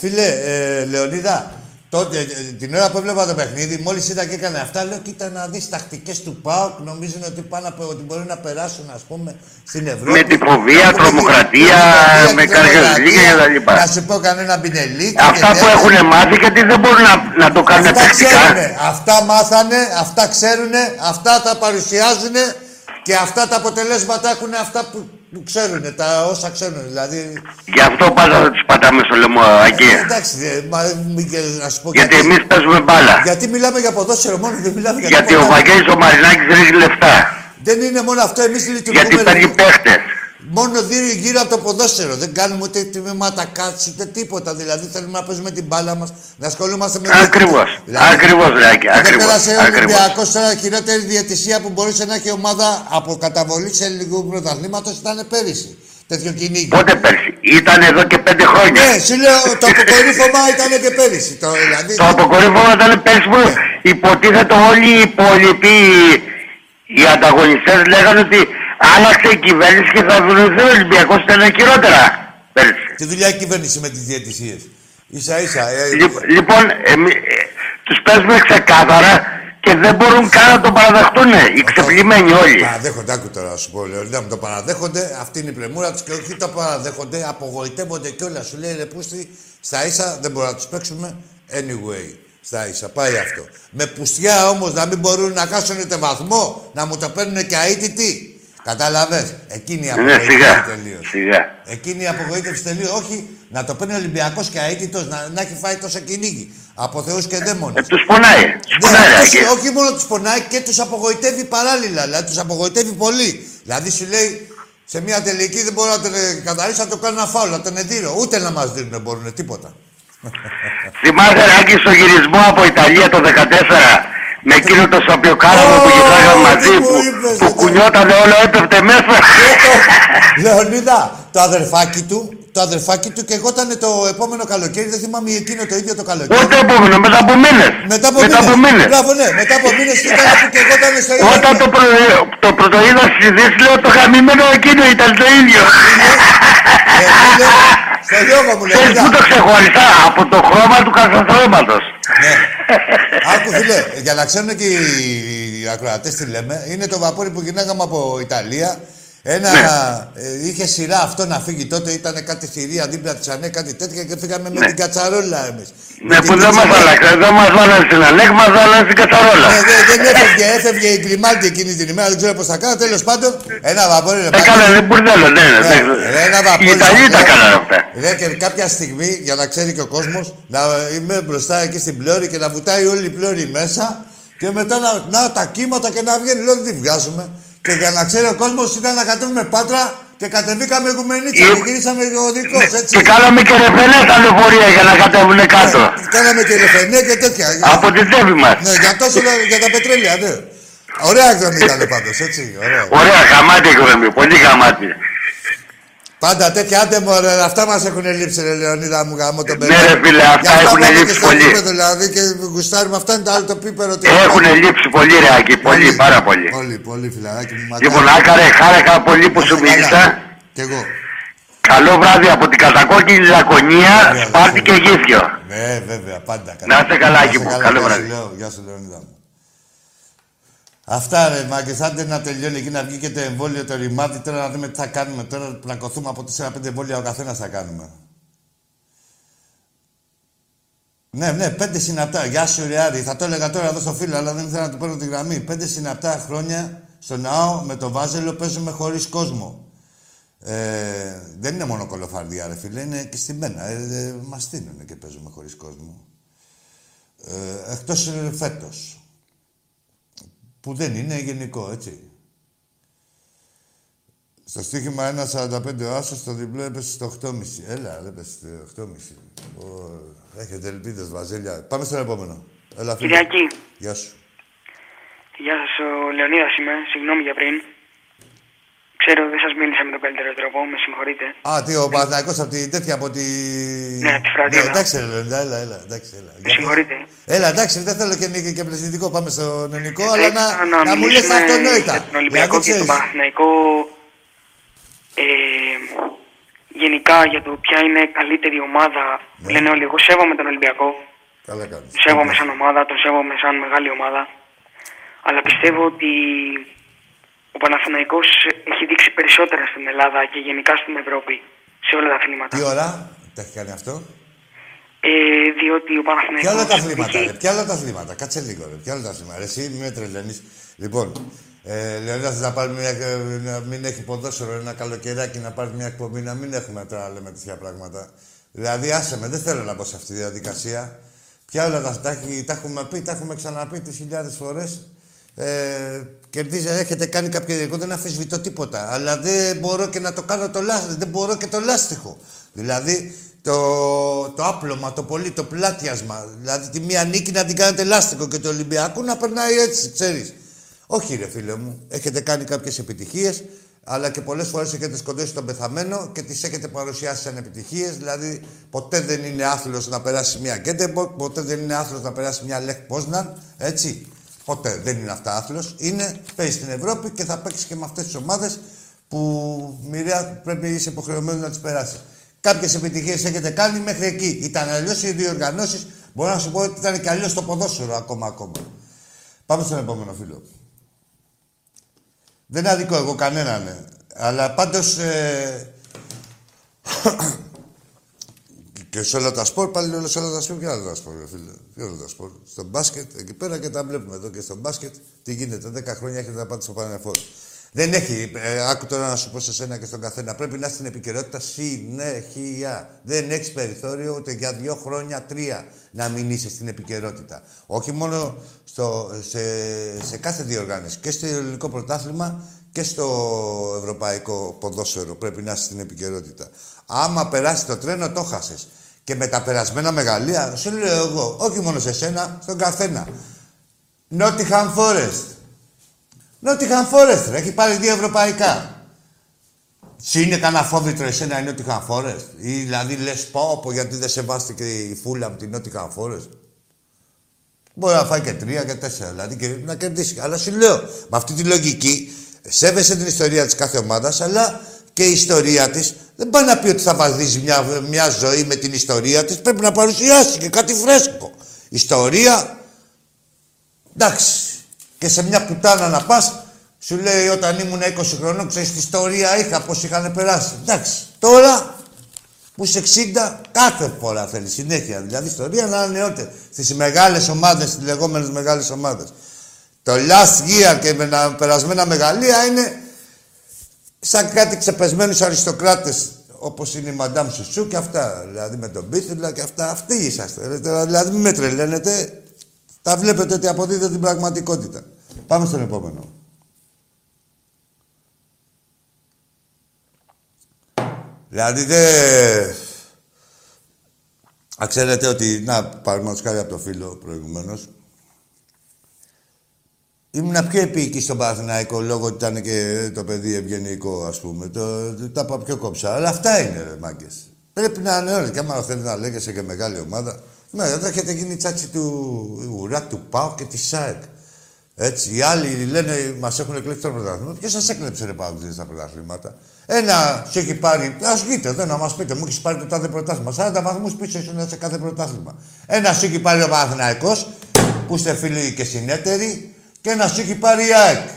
Speaker 1: φίλε ε, Λεωνίδα, Τότε, ε, την ώρα που έβλεπα το παιχνίδι, μόλις είδα και έκανε αυτά, λέω: Κοίτα να δεις τακτικέ του ΠΑΟΚ. Νομίζουν ότι, πάνε, από- ότι μπορεί να περάσουν, ας πούμε, στην Ευρώπη.
Speaker 5: Με τη φοβία,
Speaker 1: Να πούνε
Speaker 5: τρομοκρατία,
Speaker 1: τη-
Speaker 5: με
Speaker 1: τη
Speaker 5: καρδιολίγια
Speaker 1: τρομοκρατία,
Speaker 5: κτλ.
Speaker 1: Να σου πω κανένα μπινελίκι.
Speaker 5: Αυτά
Speaker 1: και
Speaker 5: που
Speaker 1: τέτοια.
Speaker 5: έχουν μάθει γιατί δεν μπορούν να, να το κάνουν
Speaker 1: Αυτά
Speaker 5: πρακτικά.
Speaker 1: ξέρουνε, αυτά μάθανε, αυτά ξέρουνε, αυτά τα παρουσιάζουν και αυτά τα αποτελέσματα έχουν αυτά που, που ξέρουν, τα όσα ξέρουν. Δηλαδή.
Speaker 5: Γι' αυτό πάντα θα του πατάμες στο λαιμό, Άκη.
Speaker 1: Ε, εντάξει, ε, μα, μη- και να σου πω
Speaker 5: Γιατί
Speaker 1: κάτι.
Speaker 5: εμείς παίζουμε μπάλα.
Speaker 1: Γιατί μιλάμε για ποδόσφαιρο μόνο, δεν μιλάμε για
Speaker 5: Γιατί ο
Speaker 1: τίποτα άλλο.
Speaker 5: Βαγγέλης ο Μαρινάκης ρίχνει λεφτά.
Speaker 1: Δεν είναι μόνο αυτό, εμείς
Speaker 5: Γιατί
Speaker 1: λειτουργούμε.
Speaker 5: παίρνει παίχτες.
Speaker 1: Μόνο δύο γύρω από το ποδόσφαιρο. Δεν κάνουμε ούτε τμήματα κάτση, ούτε τίποτα. Δηλαδή θέλουμε να παίζουμε την μπάλα μας, να ασχολούμαστε με.
Speaker 5: Ακριβώς.
Speaker 1: Δηλαδή,
Speaker 5: Ακριβώς, Ράκη.
Speaker 1: Δεν
Speaker 5: Ακριβώς.
Speaker 1: πέρασε ο
Speaker 5: Ακριβώς.
Speaker 1: Ολυμπιακός τώρα χειρότερη διαιτησία που μπορούσε να έχει η ομάδα από καταβολή σε ελληνικού πρωταθλήματος ήταν πέρυσι. Τέτοιο κυνήγι.
Speaker 5: Πότε πέρσι. Ήταν εδώ και πέντε χρόνια.
Speaker 1: Ναι, σου λέω το αποκορύφωμα ήταν και πέρυσι. Το, δηλαδή,
Speaker 5: Το αποκορύφωμα ήταν πέρσι που υποτίθεται όλοι οι υπόλοιποι οι ανταγωνιστές λέγανε ότι άλλαξε η κυβέρνηση και θα βρεθεί ο Ολυμπιακός ήταν χειρότερα πέρσι.
Speaker 1: Τη δουλειά έχει η κυβέρνηση με τις διαιτησίες; σα ίσα. Ε,
Speaker 5: Λι- Λοιπόν, εμεί, ε, τους παίζουμε ξεκάθαρα και δεν μπορούν καν να το παραδεχτούν οι ξεπλημένοι όλοι.
Speaker 1: Παραδέχονται, άκου τώρα να σου πω, Λεωνίδα μου το παραδέχονται. Αυτή είναι η πρεμούρα τους και όχι το παραδέχονται, απογοητεύονται κιόλα. Σου λέει Ρεπούστη, στα ίσα δεν μπορούμε να τους παίξουμε anyway. Στα ίσα, πάει αυτό. Με πουστιά όμως να μην μπορούν να χάσουν ούτε βαθμό, να μου το παίρνουν και αίτητοι. Κατάλαβες; Εκείνη η
Speaker 5: Ναι,
Speaker 1: απογοήτευση
Speaker 5: σιγά.
Speaker 1: τελείω.
Speaker 5: Σιγά.
Speaker 1: Εκείνη η απογοήτευση τελείω. Όχι να το παίρνει ο Ολυμπιακός και αίτητος, να, να έχει φάει τόσο κυνήγι. Από Θεούς και δαίμονες.
Speaker 5: Ε, τους πονάει. Τους
Speaker 1: Ναι,
Speaker 5: πονάει,
Speaker 1: αυτούς
Speaker 5: Άκη.
Speaker 1: όχι μόνο τους πονάει και τους απογοητεύει παράλληλα. Δηλαδή τους απογοητεύει πολύ. Δηλαδή σου λέει σε μια τελική δεν μπορώ να τον ε, καθαρίσω, να το κάνω ένα φάουλ, να τον εντύρω. Ούτε να μας δίνουν δεν μπορούν τίποτα.
Speaker 5: Θυμάσαι Ράκη στο γυρισμό από Ιταλία το <laughs> 14 με εκείνο το σαπιοκάραβο που
Speaker 1: Ω,
Speaker 5: γυρνάγαμε μαζί
Speaker 1: τι μου
Speaker 5: που,
Speaker 1: είπες,
Speaker 5: που
Speaker 1: ρε.
Speaker 5: κουνιότανε όλο έπεφτε μέσα.
Speaker 1: Λεωνίδα, το αδερφάκι του, το αδερφάκι του και εγώ ήταν το επόμενο καλοκαίρι, δεν θυμάμαι εκείνο το ίδιο το καλοκαίρι.
Speaker 5: Ούτε επόμενο, μετά από μήνες.
Speaker 1: Μετά από
Speaker 5: μετά από
Speaker 1: μήνες.
Speaker 5: μήνες.
Speaker 1: Μπράβο, ναι, μετά από μήνες και ήταν που και εγώ ήταν στο ίδιο.
Speaker 5: Όταν το, προ... το πρωτοείδα στις ειδήσεις λέω το χαμημένο εκείνο ήταν το ίδιο.
Speaker 1: Ε, φίλε, Στο Γιώργο μου λέει.
Speaker 5: Ξέρεις
Speaker 1: «Κοίτα,
Speaker 5: που το ξεχωριστά από το χρώμα του καθαστρώματος.
Speaker 1: Ναι. Άκου φίλε, για να ξέρουν και οι ακροατές τι λέμε, είναι το βαπόρι που γυρνάγαμε από Ιταλία. Ένα,
Speaker 5: Ναι.
Speaker 1: ε, είχε σειρά αυτό να φύγει τότε, ήταν κάτι θηρία δίπλα της ΑΝΕ, κάτι τέτοια και φύγαμε με
Speaker 5: Ναι.
Speaker 1: την κατσαρόλα εμείς. Με
Speaker 5: Ναι,
Speaker 1: την
Speaker 5: που δεν μας
Speaker 1: πίτσα.
Speaker 5: άλλαξε. Δεν μας βάλανε στην Αλέκ, μας βάλανε στην Κατσαρόλα.
Speaker 1: Ναι, δεν, δεν έφευγε, έφευγε η Γκριμάλτη εκείνη την ημέρα, δεν ξέρω πώς θα κάνω. Τέλος πάντων, ένα βαπόρι ρε
Speaker 5: Έκανανε μπουρδέλο, ναι, ναι.
Speaker 1: Ναι,
Speaker 5: ναι.
Speaker 1: ρε, ένα βαπόρι.
Speaker 5: Οι Ιταλοί τα
Speaker 1: ρε.
Speaker 5: έκαναν αυτά.
Speaker 1: Ρε, και κάποια στιγμή, για να ξέρει και ο κόσμος, να είμαι μπροστά εκεί στην πλώρη και να βουτάει όλη η πλώρη μέσα και μετά να, να τα κύματα και να βγαίνει. Λέω, δεν τη βγάζουμε. Και για να ξέρει ο κόσμος ήταν να κατέβουμε πάτρα και κατεβήκαμε γουμενίτσα
Speaker 5: Ε,
Speaker 1: και γυρίσαμε οδικό. Έτσι.
Speaker 5: Και κάναμε και ρεφενές τα λεωφορεία για να κατέβουνε κάτω.
Speaker 1: Ναι, Κάναμε και λεφενέ και τέτοια.
Speaker 5: Από την τέβη μας.
Speaker 1: Ναι, για τόσο για τα πετρέλαια, ναι. Ωραία εκδρομή ήταν πάντως, έτσι. Ωραία.
Speaker 5: Ωραία, γαμάτι εκδομή, πολύ γαμάτι.
Speaker 1: Πάντα τέτοια, άντε μωρέ, αυτά μας έχουν λείψει ρε Λεωνίδα μου γάμο τον
Speaker 5: Ναι,
Speaker 1: παιδί.
Speaker 5: ρε, φίλε, αυτά
Speaker 1: Γι' αυτό
Speaker 5: έχουν
Speaker 1: πάμε και
Speaker 5: λείψει
Speaker 1: στο
Speaker 5: πολύ.
Speaker 1: γήπεδο, δηλαδή και γουστάρουμε, αυτά είναι το άλλο το πίπερο. του-
Speaker 5: Έχουν λείψει πολύ ρε Άκη, πολύ, πάρα πολύ.
Speaker 1: Πολύ, πολύ φιλαράκι μου. μακάρι.
Speaker 5: Λοιπόν, Άκαρε, χάρηκα πολύ που σου
Speaker 1: Καλά.
Speaker 5: μίλησα.
Speaker 1: Κι εγώ.
Speaker 5: Καλό βράδυ από την κατακόκκινη Λακωνία,
Speaker 1: Ωραία,
Speaker 5: Σπάρτη και
Speaker 1: βέβαια.
Speaker 5: Γήθιο.
Speaker 1: Ναι, βέβαια, πάντα.
Speaker 5: Να είστε καλά,
Speaker 1: Να
Speaker 5: Άκη
Speaker 1: είστε
Speaker 5: μου.
Speaker 1: καλά,
Speaker 5: Καλό
Speaker 1: γεια σου,
Speaker 5: βράδυ.
Speaker 1: Λέω, Γεια σου, Λεωνίδα μου. Αυτά ρε μάγκες, άντε να τελειώνει εκεί να βγει και το εμβόλιο το ρημάδι τώρα να δούμε τι θα κάνουμε τώρα πλακωθούμε από 4-5 εμβόλια ο καθένας θα κάνουμε. Ναι, ναι, πέντε συναπτά. Γεια σου, Ριάρη. Θα το έλεγα τώρα εδώ στο φίλο, αλλά δεν ήθελα να του παίρνω τη γραμμή. Πέντε συναπτά χρόνια στο ναό με το βάζελο παίζουμε χωρίς κόσμο. Ε, δεν είναι μόνο κολοφαρδιά, ρε φίλε, είναι και στημένα. Ε, ε, Μας στείλουν και παίζουμε χωρίς κόσμο. Ε, Εκτός φέτος. Που δεν είναι γενικό, έτσι. Στο στοίχημα 1,45 ο Άσος, το διπλό έπεσε στο 8,5. Έλα, δεν έπεσε στο 8,5. Ω, Έχετε ελπίδες, Βαζέλια. Πάμε στον επόμενο. Έλα, φίλε.
Speaker 6: Κυριακή.
Speaker 1: Γεια σου.
Speaker 6: Γεια σας, ο Λεωνίδας είμαι. Συγγνώμη για πριν. Ξέρω, δεν σας μίλησα με τον καλύτερο τρόπο, με συγχωρείτε.
Speaker 1: Α, τι, ο Παναθηναϊκός από τη τέτοια, από τη...
Speaker 6: Ναι, από τη Φραντίνα.
Speaker 1: Ναι, εντάξει, ρε, Λεωνίδα, έλα, έλα, εντάξει, έλα.
Speaker 6: Με συγχωρείτε.
Speaker 1: Έλα, εντάξει, δεν θέλω και νίκη και πλαισθητικό. Πάμε στον ελληνικό, αλλά
Speaker 6: Θα
Speaker 1: να,
Speaker 6: ήθελα
Speaker 1: να μου λες
Speaker 6: μιλήσουμε
Speaker 1: αυτονόητα.
Speaker 6: Για τον Ολυμπιακό
Speaker 1: Δηλαδή,
Speaker 6: και τον
Speaker 1: ξέρεις,
Speaker 6: Παναθηναϊκό. Ε, γενικά για το ποια είναι καλύτερη ομάδα.
Speaker 1: Ναι.
Speaker 6: που Λένε όλοι, εγώ σέβομαι τον Ολυμπιακό.
Speaker 1: Καλά κάνεις.
Speaker 6: Σέβομαι σαν ομάδα, τον σέβομαι σαν μεγάλη ομάδα. Αλλά πιστεύω ότι ο Παναθηναϊκός έχει δείξει περισσότερα στην Ελλάδα και γενικά στην Ευρώπη σε όλα τα αθλήματα.
Speaker 1: Τι ώρα τα έχει κάνει αυτό;
Speaker 6: Ε, διότι ο Παναθηναϊκός...
Speaker 1: Ποια όλα τα αθλήματα,
Speaker 6: έχει-
Speaker 1: ρε. Ποια όλα τα αθλήματα. Κάτσε λίγο, ρε. Ποια όλα τα αθλήματα. Ρε, εσύ μην με τρελαίνεις. Λοιπόν, ε, Λεωνίδα, θες να πάρεις μια, ε, να μην έχει ποδόσφαιρο ένα καλοκαιράκι, να πάρεις μια εκπομπή, να μην έχουμε τώρα να λέμε τέτοια πράγματα. Δηλαδή, άσε με, δεν θέλω να μπω σε αυτή τη διαδικασία. Ποια όλα τα, τα, έχει- τα έχουμε πει, τα έχουμε ξαναπεί τις χιλιάδες φορές. Ε, κερδίζει, έχετε κάνει κάποια... Εγώ δεν αφισβητώ τίποτα. Αλλά δεν μπορώ και να το κάνω το λάστιχο. Δεν μπορώ και το λάστιχο. Δηλαδή, το, το άπλωμα, το πολύ, το πλάτιασμα. Δηλαδή, τη μία νίκη να την κάνετε λάστιχο και το Ολυμπιακό να περνάει έτσι, ξέρεις. Όχι, ρε φίλε μου. Έχετε κάνει κάποιες επιτυχίες, αλλά και πολλές φορές έχετε σκοτώσει τον πεθαμένο και τις έχετε παρουσιάσει σαν επιτυχίες. Δηλαδή, ποτέ δεν είναι άθλος να περάσει μια Γκέντεμπορκ, ποτέ δεν είναι άθλος να περάσει μια Λεχ Πόσναν, έτσι. Ποτέ δεν είναι αυτά άθλος. Είναι, παίζει στην Ευρώπη και θα παίξει και με αυτές τις ομάδες που μοιραία πρέπει είσαι υποχρεωμένος να τις περάσεις. Κάποιες επιτυχίες έχετε κάνει μέχρι εκεί. Ήταν αλλιώς οι διοργανώσεις. Μπορώ να σου πω ότι ήταν και αλλιώς το ποδόσφαιρο ακόμα ακόμα. Πάμε στον επόμενο φίλο. Δεν αδικό εγώ κανέναν. ε. Αλλά πάντως... Ε... και σε όλα τα σπορ, πάλι λέω σε όλα τα σπορ, ποια όλα τα σπορ, ρε φίλε. Ποια όλα τα σπορ. Στο μπάσκετ, εκεί πέρα και τα βλέπουμε εδώ και στο μπάσκετ. Τι γίνεται, 10 χρόνια έχετε να πάτε στο Πανεφόρο. Δεν έχει, ε, άκου τώρα να σου πω σε σένα και στον καθένα, πρέπει να είσαι στην επικαιρότητα συνέχεια. Δεν έχεις περιθώριο ούτε για δύο χρόνια, τρία να μην είσαι στην επικαιρότητα. Όχι μόνο στο, σε, σε κάθε διοργάνωση, και στο ελληνικό πρωτάθλημα και στο ευρωπαϊκό ποδόσφαιρο πρέπει να είσαι στην επικαιρότητα. Άμα περάσει το τρένο, το χάσες. Και με τα περασμένα μεγαλεία, σου λέω εγώ, όχι μόνο σε σένα, στον καθένα. Νότιχαμ Forest. Νότιχαμ Forest, ρε, έχει πάρει δύο ευρωπαϊκά. Σου είναι κανένα φόβητρο εσένα η Νότιχαμ Forest. Ή δηλαδή λες πω, πω γιατί δεν σεβάστηκε η φούλα από την Νότιχαμ Forest. Μπορεί να φάει και τρία και τέσσερα, δηλαδή και να κερδίσει. Αλλά σου λέω, με αυτή τη λογική, σέβεσαι την ιστορία της κάθε ομάδας, αλλά και η ιστορία της δεν πάει να πει ότι θα βαδίζει μια, μια ζωή με την ιστορία της. Πρέπει να παρουσιάσει και κάτι φρέσκο. Ιστορία, εντάξει. Και σε μια πουτάνα να πας, σου λέει όταν ήμουν 20 χρονών, ξέρεις τι ιστορία είχα, πώς είχαν περάσει. Εντάξει. Τώρα που είσαι 60, κάθε φορά θέλεις συνέχεια. Δηλαδή ιστορία να είναι νεότερη. Στις μεγάλες ομάδες, στις λεγόμενες μεγάλες ομάδες. Το last year και με τα περασμένα μεγαλεία είναι σαν κάτι ξεπεσμένους αριστοκράτες όπως είναι η Μαντάμ Σουσού και αυτά. Δηλαδή με τον Μπίθιλα και αυτά. Αυτοί είσαστε. ρε. Τώρα, Δηλαδή μην με τρελαίνετε. Τα βλέπετε ότι αποδίδετε την πραγματικότητα. Πάμε στον επόμενο. Δηλαδή δεν... Α, ξέρετε ότι, να, παραδείγματος χάρη από το φίλο προηγουμένως, ήμουν πιο επίκη στον Παναθηναϊκό λόγω ότι ήταν και το παιδί ευγενικό, ας πούμε. Το, το, τα είπα πιο κόψα. Αλλά αυτά είναι, ρε μάγκες. Πρέπει να είναι όλοι. Και άμα θέλετε να λέγεσαι και μεγάλη ομάδα, ναι, εδώ έχετε γίνει τσάτσι του ουρά, του ΠΑΟ και της ΣΑΕΚ. Έτσι, οι άλλοι λένε, μας έχουν εκλέξει το πρωτάθλημα. Ποιος σας έκλεψε, ρε Πάο, στα πρωταθλήματα; Ένα σου έχει πάρει, ας βγείτε εδώ να μας πείτε, μου έχεις πάρει το τάδε πρωτάθλημα. 40 βαθμούς πίσω ήσουν σε κάθε πρωτάθλημα. Ένα σου έχει πάρει ο Παναθυναϊκό, που είστε φίλοι και συνέτεροι, και ένα σου έχει πάρει η ΑΕΚ,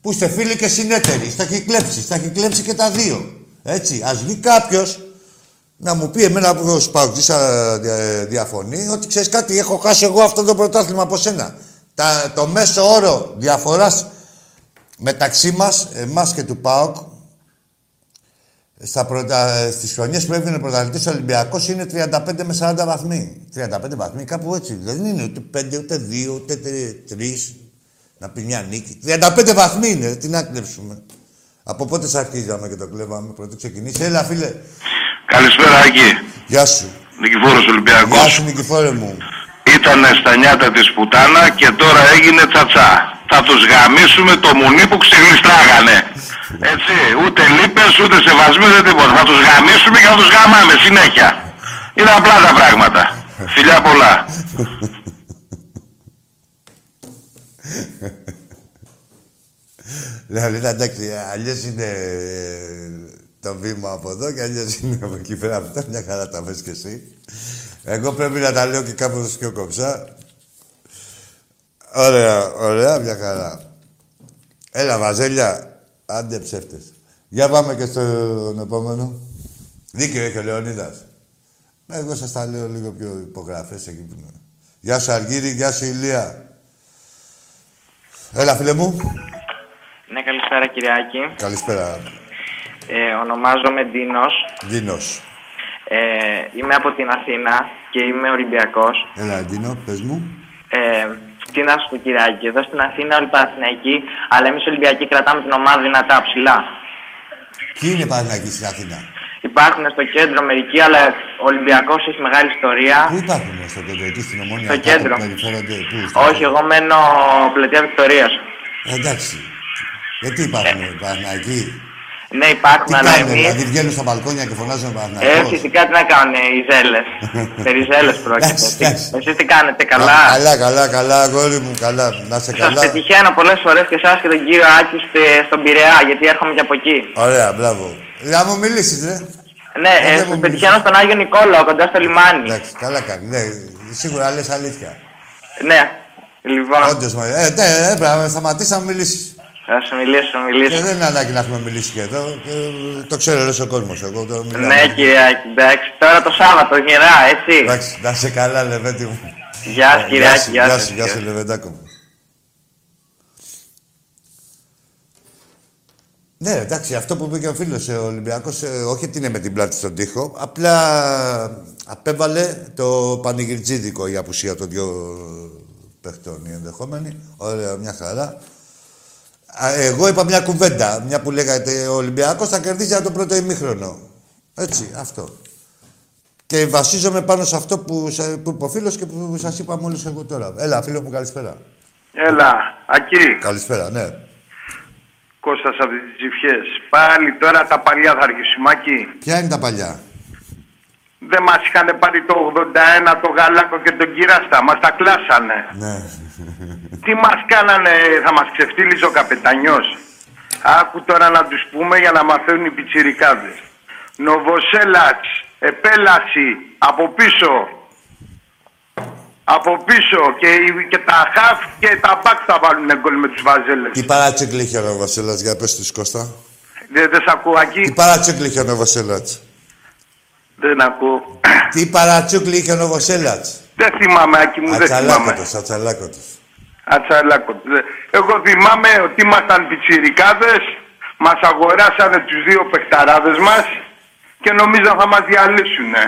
Speaker 1: που είστε φίλοι και συνέτεροι. Στα έχει κλέψει, στα έχει κλέψει και τα δύο. Έτσι, ας βγει κάποιος να μου πει εμένα που ως παγκίσα διαφωνεί ότι ξέρεις κάτι, έχω χάσει εγώ αυτό το πρωτάθλημα από σένα. Τα, το μέσο όρο διαφοράς μεταξύ μας, εμάς και του ΠΑΟΚ, στα πρωτα... στις χρονιές που έβγαινε πρωταθλητής Ολυμπιακός είναι 35 με 40 βαθμοί. 35 βαθμοί, κάπου έτσι. Δεν είναι ούτε 5, ούτε 2, ούτε 3. Να πει μια νίκη. 35 βαθμοί είναι, τι να κλέψουμε. Από πότε σας αρχίζαμε και το κλέβαμε, πρωτού ξεκινήσει. Έλα, φίλε.
Speaker 2: Καλησπέρα, Άκη.
Speaker 1: Γεια σου.
Speaker 2: Νικηφόρος Ολυμπιακός.
Speaker 1: Γεια σου, Νικηφόρε μου.
Speaker 2: Ήτανε στα νιάτα της πουτάνα και τώρα έγινε τσατσά. Θα τους γαμίσουμε το μουνί που ξεγλιστράγανε. Έτσι, ούτε λύπες, ούτε σεβασμοί, ούτε τίποτα. Θα τους γαμίσουμε και θα τους γαμάμε συνέχεια. Είναι απλά τα πράγματα. Φιλιά πολλά.
Speaker 1: Δηλαδή, εντάξει, αλλιώς είναι ε, το βήμα από εδώ και αλλιώς είναι από εκεί πέρα. Αυτά μια χαρά τα βες κι εσύ. Εγώ πρέπει να τα λέω και κάπως πιο κομψά. Ωραία, ωραία, μια χαρά. Έλα, Βαζέλια. Άντε ψεύτες. Για πάμε και στον επόμενο. Δίκαιο έχει ο Λεωνίδας. Εγώ σας τα λέω λίγο πιο υπογραφές εκεί που είναι. Γεια σου Αργύρη, γεια σου Ηλία. Έλα φίλε μου.
Speaker 7: Ναι, καλησπέρα Κυριάκη.
Speaker 1: Καλησπέρα.
Speaker 7: Ε, ονομάζομαι Ντίνος.
Speaker 1: Δίνος.
Speaker 7: Ε, είμαι από την Αθήνα και είμαι Ολυμπιακός.
Speaker 1: Έλα Ντίνο, πες μου.
Speaker 7: Ε, τι να σου πω Κυριάκη, εδώ στην Αθήνα όλοι Παναθηναϊκοί, αλλά εμείς Ολυμπιακοί κρατάμε την ομάδα δυνατά ψηλά.
Speaker 1: Ποιοι είναι Παναγικοί στην Αθήνα;
Speaker 7: Υπάρχουν στο κέντρο μερικοί, αλλά ο Ολυμπιακός έχει μεγάλη ιστορία.
Speaker 1: Πού υπάρχουν στο κέντρο, εκεί στην Ομόνια.
Speaker 7: Στο
Speaker 1: κάπου
Speaker 7: κέντρο.
Speaker 1: που περιφέρονται, πού, στο
Speaker 7: Όχι, εγώ μένω πλατεία Βικτορίας.
Speaker 1: Ε, εντάξει. Γιατί υπάρχουν ε. Παναγικοί.
Speaker 7: Ναι, υπάρχουν,
Speaker 1: Τι
Speaker 7: αλλά
Speaker 1: κάνουν,
Speaker 7: εμείς...
Speaker 1: δηλαδή βγαίνουν στα μπαλκόνια και φωνάζουν
Speaker 7: Ε,
Speaker 1: Παναγικοί.
Speaker 7: φυσικά τι να κάνουν οι ζέλες. <laughs> Περί ζέλες πρόκειται.
Speaker 1: Εντάξει, εντάξει.
Speaker 7: Εσείς τι κάνετε, καλά;
Speaker 1: Καλά, καλά, καλά, αγόρι μου, καλά. Να σε
Speaker 7: Σας
Speaker 1: καλά.
Speaker 7: πετυχαίνω πολλές φορές και εσάς και τον κύριο Άκη στε- στον Πειραιά, γιατί έρχομαι και από εκεί.
Speaker 1: Ωραία, μπράβο. Να μου μιλήσεις, ρε.
Speaker 7: Ναι,
Speaker 1: Ε,
Speaker 7: ε,
Speaker 1: δεν μου
Speaker 7: σας πετυχαίνω στον Άγιο Νικόλαο, κοντά στο λιμάνι.
Speaker 1: Εντάξει, καλά κάνει. Ναι, σίγουρα λες αλήθεια.
Speaker 7: Ναι, λοιπόν,
Speaker 1: Όντως, μα- ε, ναι, ε, πρέπει να σταματήσεις να μου μιλήσεις.
Speaker 7: θα σου μιλήσω, θα σου
Speaker 1: Και
Speaker 7: μιλήσω.
Speaker 1: δεν είναι ανάγκη να έχουμε μιλήσει και εδώ. Και το ξέρω όλος ο κόσμος. Εγώ το μιλάω.
Speaker 7: Ναι, κύριε Άκη, εντάξει. Τώρα το Σάββατο, γερά, έτσι.
Speaker 1: Εντάξει, να σε καλά, Λεβέντη μου.
Speaker 7: Γεια σας, κύριε Άκη,
Speaker 1: γεια
Speaker 7: γεια
Speaker 1: σου,
Speaker 7: σας.
Speaker 1: γεια σου, Λεβεντάκο μου. Ναι, εντάξει, αυτό που είπε και ο φίλος ο Ολυμπιακός, όχι ότι είναι με την πλάτη στον τοίχο, απλά απέβαλε το πανηγυρτζίδικο η απουσία των δύο παιχτών οι ενδεχόμενοι. Ωραία, μια χαρά. Α, Εγώ είπα μια κουβέντα, μια που λέγατε ο Ολυμπιακός θα κερδίσει από το πρώτο ημίχρονο. Έτσι, αυτό. Και βασίζομαι πάνω σε αυτό που, σα- που είπε ο φίλος και που σας είπα μόλις εγώ τώρα. Έλα, φίλο μου, καλησπέρα.
Speaker 8: Έλα, Ακή,
Speaker 1: Καλησπέρα, ναι.
Speaker 8: Κώστας από τις Τζιφιές. Πάλι τώρα τα παλιά θα αρχίσουμε, Ακή.
Speaker 1: Ποια είναι τα παλιά;
Speaker 8: Δεν μας είχαν πάρει το 81 το Γαλάκο και τον Κυράστα. Μας τα κλάσανε.
Speaker 1: Ναι.
Speaker 8: Τι μας κάνανε, θα μας ξεφτύλιζε ο καπετανιός. Άκου τώρα να τους πούμε για να μαθαίνουν οι πιτσιρικάδες. Νοβοσέλατς, επέλαση, από πίσω. Από πίσω και, οι- και τα χαφ και τα μπακ θα βάλουν γκολ με τους βαζέλες.
Speaker 1: Τι παράτσεκλι είχε ο Βασίλας, για πες τους Κώστα.
Speaker 8: Δεν, δεν σ' ακούω, Ακή.
Speaker 1: Τι παράτσεκλι είχε ο Βασίλας.
Speaker 8: Δεν ακούω.
Speaker 1: Τι παράτσεκλι είχε ο Βασίλας.
Speaker 8: Δεν θυμάμαι, Άκη μου, δεν θυμάμαι.
Speaker 1: Ατσαλάκωτος, ατσαλάκωτος.
Speaker 8: Ατσαλάκο. Εγώ θυμάμαι ότι ήμασταν πιτσιρικάδες, μας αγοράσανε τους δύο παιχταράδες μας και νομίζαν θα μας διαλύσουνε.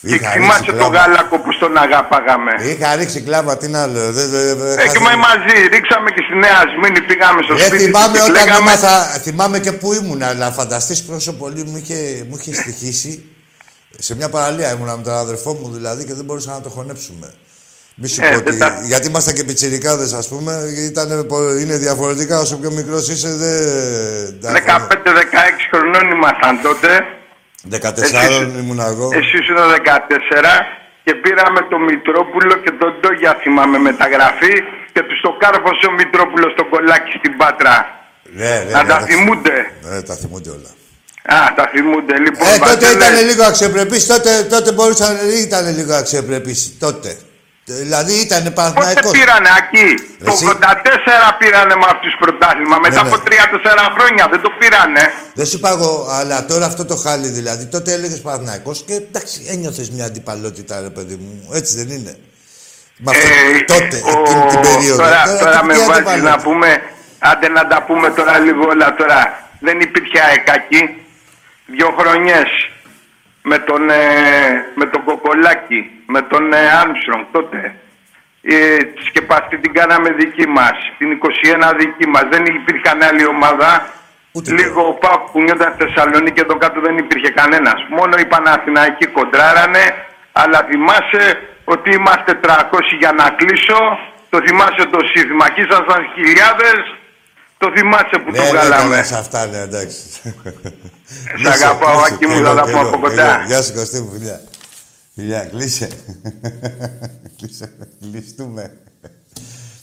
Speaker 8: Και
Speaker 1: Είχα
Speaker 8: θυμάσαι
Speaker 1: ρίξει
Speaker 8: τον
Speaker 1: κλάμα.
Speaker 8: Γάλακο που στον αγαπάγαμε.
Speaker 1: Είχα ρίξει κλάμα, τι να λέω. Δεν, δεν, δεν,
Speaker 8: Ε, και με μαζί, ρίξαμε και στη Νέα Σμήνη, πήγαμε στο
Speaker 1: Ε,
Speaker 8: σπίτι
Speaker 1: θυμάμαι
Speaker 8: τους και
Speaker 1: όταν
Speaker 8: λέγαμε...
Speaker 1: έμαθα, θυμάμαι και που ήμουν, αλλά φανταστείς πόσο πολύ μου είχε, μου είχε στοιχήσει. Σε μια παραλία ήμουνα με τον αδερφό μου δηλαδή και δεν μπορούσα να το χωνέψουμε. Μη σου
Speaker 8: Ε,
Speaker 1: πω
Speaker 8: δεν
Speaker 1: ότι,
Speaker 8: τα-
Speaker 1: γιατί ήμασταν και πιτσιρικάδες ας πούμε, ήταν, πο- είναι διαφορετικά όσο πιο μικρός είσαι δεν... τα
Speaker 8: 15-16 χρονών ήμασταν τότε.
Speaker 1: 14 ήμουν εγώ.
Speaker 8: Εσύ ήσουν 14 και πήραμε τον Μητρόπουλο και τον Ντόγια θυμάμαι μεταγραφή και τους το κάρφωσε ο Μητρόπουλος στο κολλάκι στην Πάτρα.
Speaker 1: Ναι, ναι,
Speaker 8: Να
Speaker 1: ναι,
Speaker 8: τα
Speaker 1: τα-
Speaker 8: θυμούνται.
Speaker 1: Ναι, τα θυμούνται όλα.
Speaker 8: Α, τα θυμούνται. Λοιπόν,
Speaker 1: Ε, τότε
Speaker 8: Βασίλε,
Speaker 1: ήταν λίγο αξιοπρεπής, τότε, τότε μπορούσαν, ήταν λίγο αξιοπρεπής, τότε. Δηλαδή ήταν
Speaker 8: Πότε
Speaker 1: Παναθηναϊκός.
Speaker 8: πήρανε εκεί. Το
Speaker 1: Εσύ;
Speaker 8: 84 πήρανε με αυτούς πρωτάθλημα. Μετά
Speaker 1: Ναι,
Speaker 8: από
Speaker 1: ναι.
Speaker 8: 3-4 χρόνια δεν το πήρανε.
Speaker 1: Δεν σου είπα εγώ, αλλά τώρα αυτό το χάλι δηλαδή. Τότε έλεγες Παναθυναϊκό και εντάξει, ένιωθες μια αντιπαλότητα, ρε παιδί μου. Έτσι δεν είναι. Με αυτό,
Speaker 8: Ε,
Speaker 1: τότε,
Speaker 8: ο-
Speaker 1: εκείνη την περίοδο.
Speaker 8: Τώρα,
Speaker 1: Τώρα
Speaker 8: τώρα
Speaker 1: τι
Speaker 8: με βάζεις
Speaker 1: αντιπαλότητα.
Speaker 8: να πούμε, άντε να τα πούμε τώρα λίγο όλα τώρα. Δεν υπήρχε αεκάκι. Δύο χρονιές με τον, ε, με τον Κοκολάκη, με τον ε, Armstrong τότε. Ε, τη σκεπαστή την κάναμε δική μας, την 21 δική μας. Δεν υπήρχαν άλλη ομάδα.
Speaker 1: Ούτε
Speaker 8: Λίγο ο Παπ που νιώταν στη Θεσσαλονίκη εδώ κάτω δεν υπήρχε κανένας. Μόνο οι Παναθηναϊκοί κοντράρανε, αλλά θυμάσαι ότι είμαστε 300 για να κλείσω. Το θυμάσαι το σύνθημα. Εκεί ήσασταν χιλιάδες, το θυμάσαι που
Speaker 1: Ναι,
Speaker 8: το
Speaker 1: ναι,
Speaker 8: βγάλαμε.
Speaker 1: καλά, σε αυτά, ναι, εντάξει.
Speaker 8: Σ' αγαπάω, Άκη μου, θα τα πω από κοντά.
Speaker 1: Γεια σου, Κωστή μου, φιλιά. Φιλιά, κλείσε. κλείσε, κλειστούμε.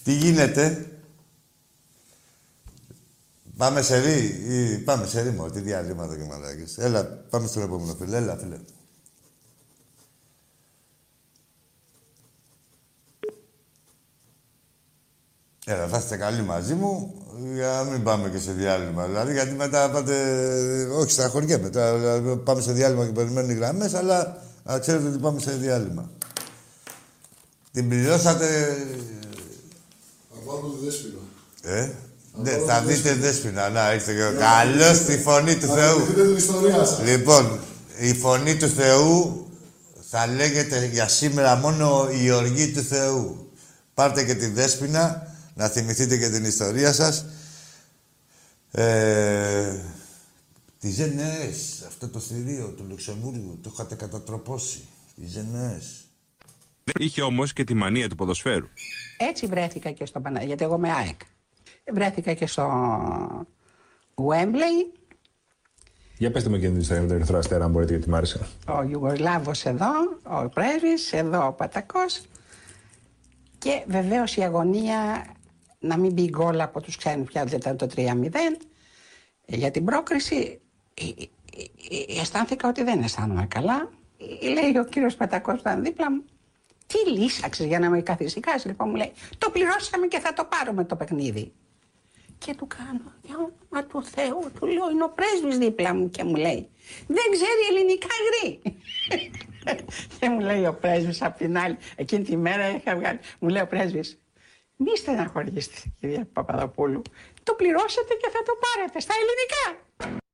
Speaker 1: Τι γίνεται; Πάμε σε ρί ή πάμε σε ρήμο, τι διαλύματα και μαλάκες. Έλα, πάμε στον επόμενο φίλε. Έλα, φίλε. Έλα, θα είστε καλοί μαζί μου για να μην πάμε και σε διάλειμμα. Δηλαδή, γιατί μετά πάτε. Όχι στα χωριά μετά. Δηλαδή, πάμε σε διάλειμμα και περιμένουν οι γραμμές, αλλά να ξέρετε ότι πάμε σε διάλειμμα. Την πληρώσατε.
Speaker 9: Απάνω τη δέσποινα.
Speaker 1: Ε, ναι, θα δείτε δέσποινα. Να, είστε και Καλώ τη φωνή του Θεού.
Speaker 9: δείτε την ιστορία σας.
Speaker 1: Λοιπόν, η φωνή του Θεού θα λέγεται για σήμερα μόνο η οργή του Θεού. Πάρτε και τη δέσποινα, να θυμηθείτε και την ιστορία σας. Ε, τη Γενναίες, αυτό το θηρίο του Λουξεμβούργου, το είχατε κατατροπώσει. Τη Γενναίες.
Speaker 10: Είχε όμως και τη μανία του ποδοσφαίρου.
Speaker 11: Έτσι βρέθηκα και στο Παναγία, γιατί εγώ είμαι ΑΕΚ. Βρέθηκα και στο Wembley,
Speaker 12: Για πετε με και την ιστορία με τον Ερυθρό Αστέρα, αν μπορείτε, γιατί μ' άρεσε.
Speaker 11: ο Ιουγκοσλάβος εδώ, ο πρέσβης, εδώ ο Πατακός και βεβαίως η αγωνία να μην μπει γκολ από τους ξένους πια, δεν ήταν το 3-0 Ε, για την πρόκριση ε, ε, ε, αισθάνθηκα ότι δεν αισθάνομαι καλά. Ε, Λέει ο κύριος Πατακός που ήταν δίπλα μου, τι λύσαξες για να με καθησυχάσεις. Λοιπόν μου λέει, το πληρώσαμε και θα το πάρουμε το παιχνίδι. Και του κάνω, για όνομα του Θεού, του λέω, είναι ο πρέσβης δίπλα μου και μου λέει, δεν ξέρει ελληνικά γρή. <laughs> και μου λέει ο πρέσβης απ' την άλλη, εκείνη τη μέρα είχα βγάλει, μου λέει ο πρέσβης, μη στεναχωρήσετε κυρία Παπαδοπούλου, το πληρώσετε και θα το πάρετε στα ελληνικά.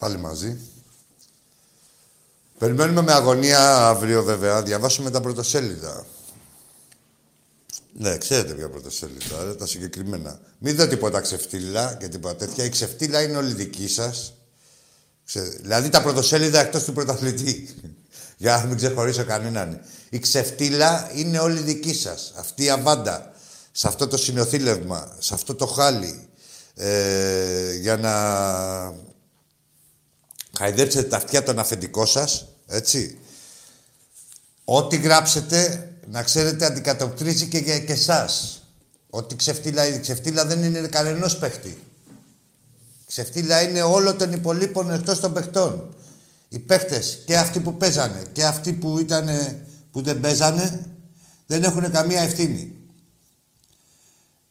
Speaker 1: Πάλι μαζί. Περιμένουμε με αγωνία αύριο βέβαια να διαβάσουμε τα πρωτοσέλιδα. Ναι, ξέρετε ποια πρωτοσέλιδα, ρε, τα συγκεκριμένα. Μην δω τίποτα ξεφτύλα και τίποτα τέτοια. Η ξεφτύλα είναι όλη δική σας. Δηλαδή τα πρωτοσέλιδα εκτός του πρωταθλητή. <laughs> Για να μην ξεχωρίσω κανέναν. Η ξεφτύλα είναι όλη δική σας. Αυτή η αβάντα. Σε αυτό το συνοθήλευμα, σε αυτό το χάλι. Ε, για να χαϊδέψετε τα αυτιά των αφεντικών σας, έτσι. Ό,τι γράψετε, να ξέρετε, αντικατοπτρίζει και για και εσάς. Ό,τι ξεφτύλα, η ξεφτύλα δεν είναι κανενός παίχτη. Η ξεφτύλα είναι όλων των υπολείπων εκτός των παιχτών. Οι παίχτες, και αυτοί που παίζανε, και αυτοί που, ήτανε, που δεν παίζανε, δεν έχουν καμία ευθύνη.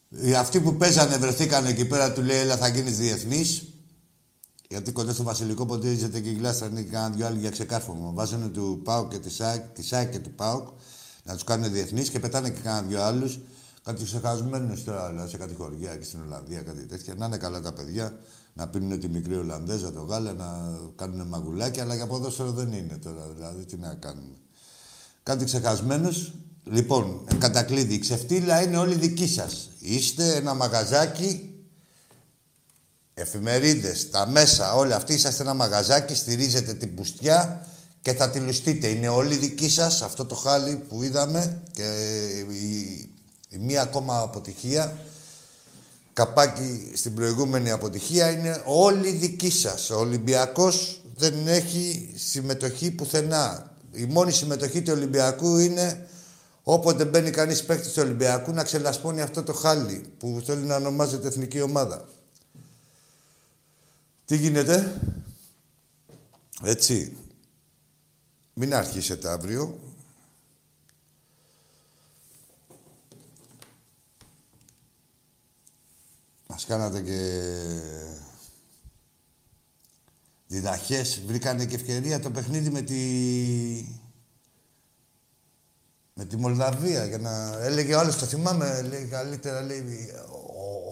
Speaker 1: Οι αυτοί που παίζανε βρεθήκαν εκεί πέρα, του λέει, έλα θα γίνεις διεθνής. Γιατί κοντά στο Βασιλικό ποτίζεται και η γλάστα είναι και κανένα δυο άλλοι για ξεκάρφωμα. Βάζανε του Πάουκ και τη ΣΑΚ, τη ΣΑΚ και του Πάουκ να τους κάνουν διεθνείς και πετάνε και κανένα δυο άλλους. Κάτι ξεχασμένου τώρα, δηλαδή, σε κάτι χωριά και στην Ολλανδία, κάτι τέτοια. Να είναι καλά τα παιδιά, να πίνουν τη μικρή Ολλανδέζα, το γάλα, να κάνουν μαγουλάκια, αλλά για ποδόσφαιρο δεν είναι τώρα. Δηλαδή, τι να κάνουμε. Κάτι ξεχασμένους. Λοιπόν, κατακλείδη, η ξεφτύλα είναι όλη δική σας. Είστε ένα μαγαζάκι εφημερίδες, τα μέσα, όλοι αυτοί είσαστε ένα μαγαζάκι, στηρίζετε την πουστιά και θα τη λουστείτε. Είναι όλοι δικοί σας, αυτό το χάλι που είδαμε και η, η μία ακόμα αποτυχία, καπάκι στην προηγούμενη αποτυχία, είναι όλοι δικοί σας. Ο Ολυμπιακός δεν έχει συμμετοχή πουθενά. Η μόνη συμμετοχή του Ολυμπιακού είναι όποτε μπαίνει κανείς παίκτης του Ολυμπιακού να ξελασπώνει αυτό το χάλι που θέλει να ονομάζεται εθνική ομάδα. Τι γίνεται; Έτσι. Μην αρχίσετε αύριο. Μας κάνατε και διδαχές. Βρήκανε και ευκαιρία το παιχνίδι με τη... με τη Μολδαβία για να... Έλεγε ο άλλος, το θυμάμαι, λέει καλύτερα, λέει,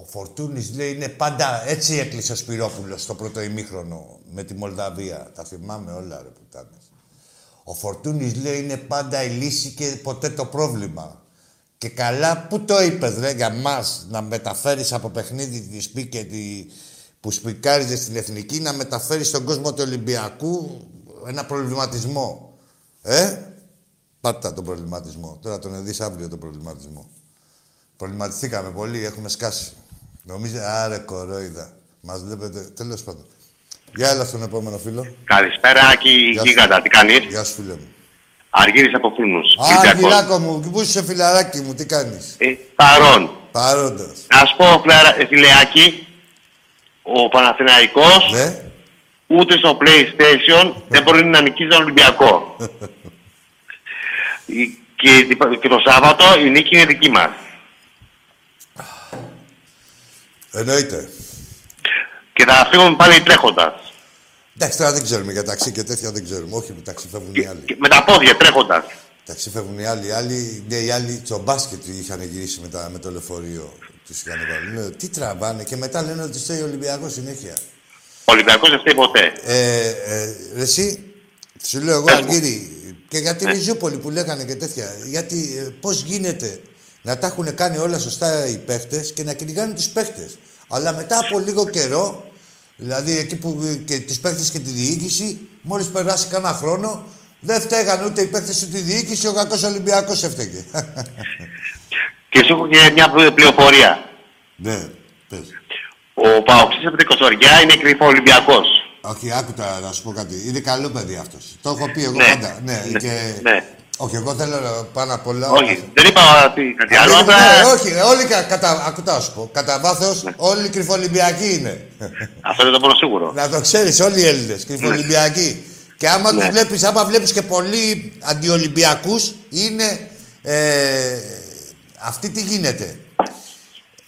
Speaker 1: ο Φορτούνης λέει είναι πάντα έτσι έκλεισε ο Σπυρόπουλος στο πρώτο ημίχρονο με τη Μολδαβία. Τα θυμάμαι όλα ρε πουτάνες. Ο Φορτούνης λέει είναι πάντα η λύση και ποτέ το πρόβλημα. Και καλά, πού το είπες ρε για μας να μεταφέρεις από παιχνίδι τη σπίκε τη, που σπικάριζες στην Εθνική να μεταφέρεις στον κόσμο του Ολυμπιακού ένα προβληματισμό. Ε, πάτα τον προβληματισμό. Τώρα τον δεις αύριο τον προβληματισμό. Προβληματιστήκαμε πολύ, έχουμε σκάσει. Νομίζω, άρε κορόιδα. Μας βλέπετε, τέλος πάντων. Γεια έλα στον επόμενο φίλο.
Speaker 13: Καλησπέρα, Άκη Γίγαντα. Τι κάνεις;
Speaker 1: Γεια σου, φίλε μου.
Speaker 13: Αργύρης από Φούρνους.
Speaker 1: Α, Αργυράκο μου, πού είσαι φιλαράκι μου, τι κάνεις;
Speaker 13: Ε, παρόν.
Speaker 1: Παρόντας.
Speaker 13: Να σου πω, φιλα- ε, φιλεάκι, ο Παναθηναϊκός
Speaker 1: Ναι.
Speaker 13: ούτε στο PlayStation δεν μπορεί να νικήσει τον Ολυμπιακό. <laughs> Η- και, και το Σάββατο η νίκη είναι δική μας.
Speaker 1: Εννοείται.
Speaker 13: Και θα φύγουμε πάλι τρέχοντας.
Speaker 1: Εντάξει, τώρα δεν ξέρουμε για ταξί και τέτοια δεν ξέρουμε. Όχι, με ταξί φεύγουν οι άλλοι.
Speaker 13: Και με τα πόδια τρέχοντας.
Speaker 1: Ταξί φεύγουν οι άλλοι. Οι άλλοι, ναι, οι άλλοι στο μπάσκετ είχαν γυρίσει με, τα, με το λεωφορείο. Του είχαν βάλει. Λέω, τι τραβάνε και μετά λένε ότι στέει ο Ολυμπιακός συνέχεια.
Speaker 13: Ο Ολυμπιακός δεν φταίει ποτέ.
Speaker 1: Ε, ε, ρε εσύ, σου λέω εγώ Αργύρι, και για τη Ριζούπολη που λέγανε και τέτοια. Γιατί ε, πώς γίνεται να τα έχουν κάνει όλα σωστά οι παίχτες και να κυνηγάνε του παίχτες. Αλλά μετά από λίγο καιρό, δηλαδή εκεί που ε, και του παίχτες και τη διοίκηση, μόλις περάσει κανένα χρόνο, δεν φταίγαν ούτε οι παίχτες ούτε η διοίκηση, ο κακό Ολυμπιακός έφταιγε. <laughs>
Speaker 13: Και σου έχω και μια πληροφορία.
Speaker 1: ναι, πες.
Speaker 13: Ο Παοξής από την Κοσοριά είναι κρυφό Ολυμπιακός.
Speaker 1: Όχι, άκουτα να σου πω κάτι. Είναι καλό παιδί αυτός. Το έχω πει εγώ
Speaker 13: Ναι.
Speaker 1: πάντα. Ναι,
Speaker 13: Ναι.
Speaker 1: και...
Speaker 13: Ναι.
Speaker 1: Όχι, εγώ θέλω να- πάνω απ' όλα.
Speaker 13: Όχι, δεν είπα τι- κάτι άλλο.
Speaker 1: Ναι,
Speaker 13: απλά-
Speaker 1: ναι, όχι, όλοι κα, κατά, ακούτα να σου πω. Κατά βάθος, όλοι κρυφολυμπιακοί είναι.
Speaker 13: Αυτό είναι το μόνο σίγουρο.
Speaker 1: να το ξέρεις, όλοι οι Έλληνες κρυφολυμπιακοί. Και άμα
Speaker 13: Ναι.
Speaker 1: του βλέπεις, άμα βλέπεις και πολλοί αντιολυμπιακούς, είναι. Ε, αυτή τι γίνεται.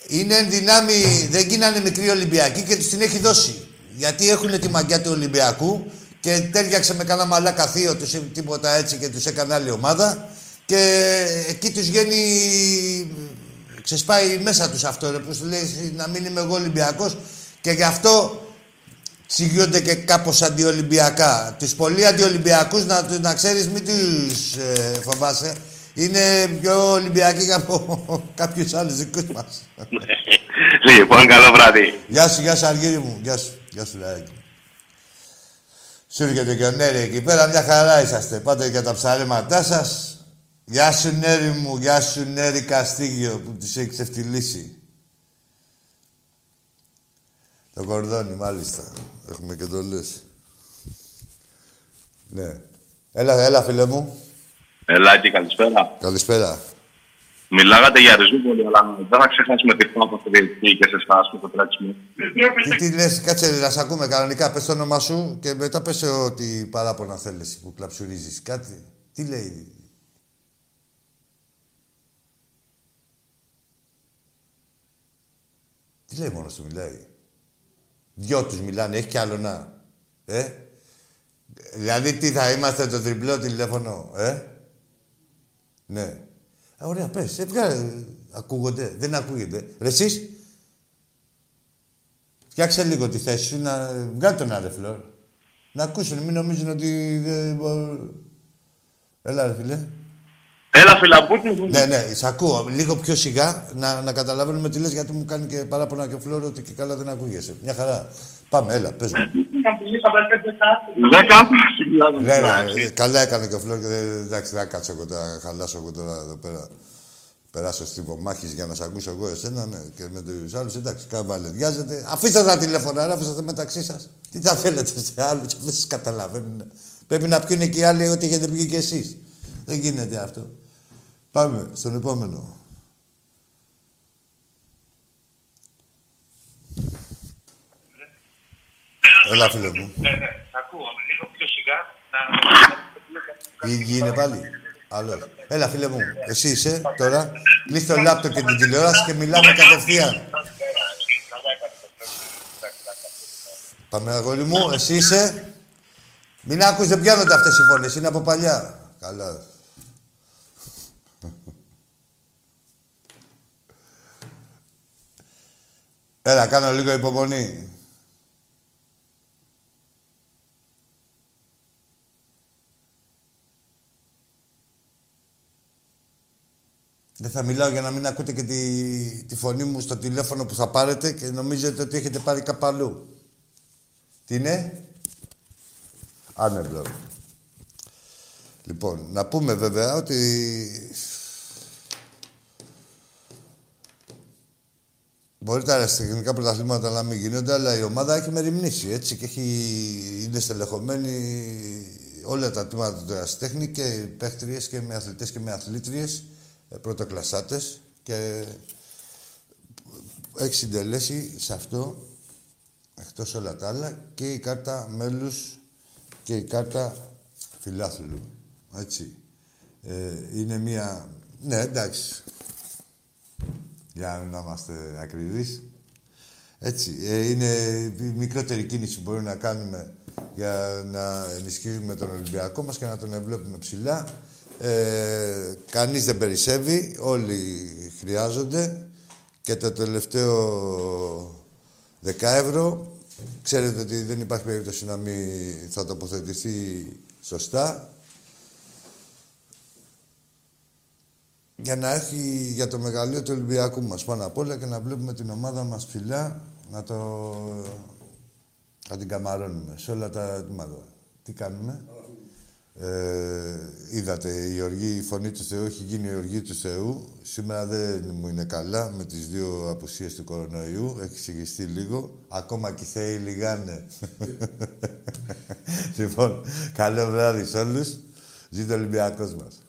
Speaker 1: Είναι εν δυνάμει, δεν γίνανε μικροί Ολυμπιακοί και τους την έχει δώσει. Γιατί έχουν τη μαγιά του Ολυμπιακού και τέριαξε με κανένα μαλάκα θείο τους ή τίποτα έτσι και τους έκανε άλλη ομάδα και εκεί τους βγαίνει, ξεσπάει μέσα τους αυτό ρε, που σου λέει να μην είμαι εγώ Ολυμπιακός και γι' αυτό εξηγούνται και κάπως αντιολυμπιακά. Τους πολύ αντιολυμπιακούς, να, να ξέρεις, μην τους ε, φοβάσαι. Είναι πιο Ολυμπιακοί <laughs> από κάποιους άλλους δικούς μας.
Speaker 13: Λοιπόν, καλό βράδυ.
Speaker 1: Γεια σου, γεια σου Αργύρι μου. Γεια σου, γεια σου Λαϊκή. Σου έρχεται και ο Νέρη εκεί πέρα, μια χαρά είσαστε. Πάτε για τα ψαρέματά σας. Γεια σου Νέρη μου, γεια σου Νέρη Καστίγιο που τις έχεις ξεφτυλίσει. Το κορδόνι, μάλιστα. Έχουμε και το λες. Ναι. Έλα, έλα, φίλε μου.
Speaker 2: Ελάκη, καλησπέρα.
Speaker 1: Καλησπέρα.
Speaker 2: Μιλάγατε για Ριζούπολη, αλλά δεν θα ξεχάσουμε τη φάμα στο διεθνή και σε εσάς με το τρέξιμο.
Speaker 1: Τι, τι λες, κάτσε να σε ακούμε κανονικά. Πες το όνομα σου και μετά πες ότι παράπονα θέλεις που κλαψουρίζεις. Κάτι. Τι λέει. Τι λέει μόνος του μιλάει. Δυο τους μιλάνε, έχει κι άλλο να. Ε; Δηλαδή τι θα είμαστε το τριπλό τηλέφωνο, ε; Ναι. Α, ωραία, πες. Ε, βγάλε. Ακούγονται. Δεν ακούγεται. Ρε εσείς. Φτιάξε λίγο τη θέση σου να βγάλει τον άρε φλόρ. Να ακούσουν, μην νομίζουν ότι δεν μπορούν. Έλα ρε φίλε.
Speaker 2: Έλα, φιλαμπούκι.
Speaker 1: Ναι, ναι, σ' ακούω. Λίγο πιο σιγά να, να καταλαβαίνουμε τι λες, γιατί μου κάνει και παράπονα και φλόρο ότι και καλά δεν ακούγεσαι. Μια χαρά. Πάμε, έλα, πες μου.
Speaker 2: Δέκα.
Speaker 1: Ναι, ναι, καλά έκανε και ο Φλόρ και δεν, εντάξει, δεν θα κάτσω εγώ τώρα, χαλάσω εγώ τώρα εδώ πέρα. Περάσω στην μάχη για να σε ακούσω εγώ εσένα, ναι, και με τους άλλους. Εντάξει, καβαλαιδιάζετε. Αφήστε τα τηλέφωνα, ρε, αφήστε μεταξύ σας. Τι θα θέλετε σε άλλους, δεν σας καταλαβαίνουν. Πρέπει να πιούνε και οι άλλοι ό,τι έχετε πει και εσείς. Δεν γίνεται αυτό. Πάμε στον επόμενο. Έλα, φίλε μου.
Speaker 2: Ναι, ναι, ακούω. Λίγο πιο σιγά.
Speaker 1: Η υγιή είναι πάλι. Άλλο. Έλα, φίλε μου. Εσύ είσαι τώρα. Κλείς το λάπτο και την τηλεόραση και μιλάμε κατευθείαν. Πάμε, αγόρι μου. Εσύ είσαι. Μην άκους, δεν πιάνονται αυτές οι φωνές. Είναι από παλιά. Καλά. Έλα, κάνω λίγο υπομονή. Δεν θα μιλάω για να μην ακούτε και τη, τη φωνή μου στο τηλέφωνο που θα πάρετε και νομίζετε ότι έχετε πάρει κάπου αλλού. Τι είναι; Άνεμπλο. Λοιπόν, να πούμε βέβαια ότι... Μπορεί τα αεραστεχνικά πρωταθλήματα να μην γίνονται, αλλά η ομάδα έχει μεριμνήσει, έτσι, και έχει... είναι στελεχωμένη όλα τα τμήματα του αεραστέχνη και παίχτριες και με αθλητές και με αθλήτριες ε, πρωτοκλασσάτες και έχει συντελέσει σε αυτό, εκτός όλα τα άλλα, και η κάρτα μέλους και η κάρτα φιλάθλου. Έτσι. Ε, είναι μία... Ναι, εντάξει. Για να είμαστε ακριβείς. Έτσι. Ε, είναι η μικρότερη κίνηση που μπορούμε να κάνουμε για να ενισχύσουμε τον Ολυμπιακό μας και να τον βλέπουμε ψηλά. Ε, κανείς δεν περισσεύει, όλοι χρειάζονται και το τελευταίο δεκάευρο ξέρετε ότι δεν υπάρχει περίπτωση να μην θα τοποθετηθεί σωστά για να έχει για το μεγαλείο του Ολυμπιακού μας πάνω απ' όλα και να βλέπουμε την ομάδα μας ψηλά να το να την καμαρώνουμε σε όλα τα ετοιμάτα. Τι κάνουμε. Ε, είδατε, η, οργή, η φωνή του Θεού έχει γίνει η οργή του Θεού. Σήμερα δεν μου είναι καλά με τις δύο απουσίες του κορονοϊού. Έχει συγχυστεί λίγο. Ακόμα και οι Θεοί λιγάνε. <laughs> λοιπόν, καλό βράδυ σε όλους. Ζήτω ο Ολυμπιακός μας.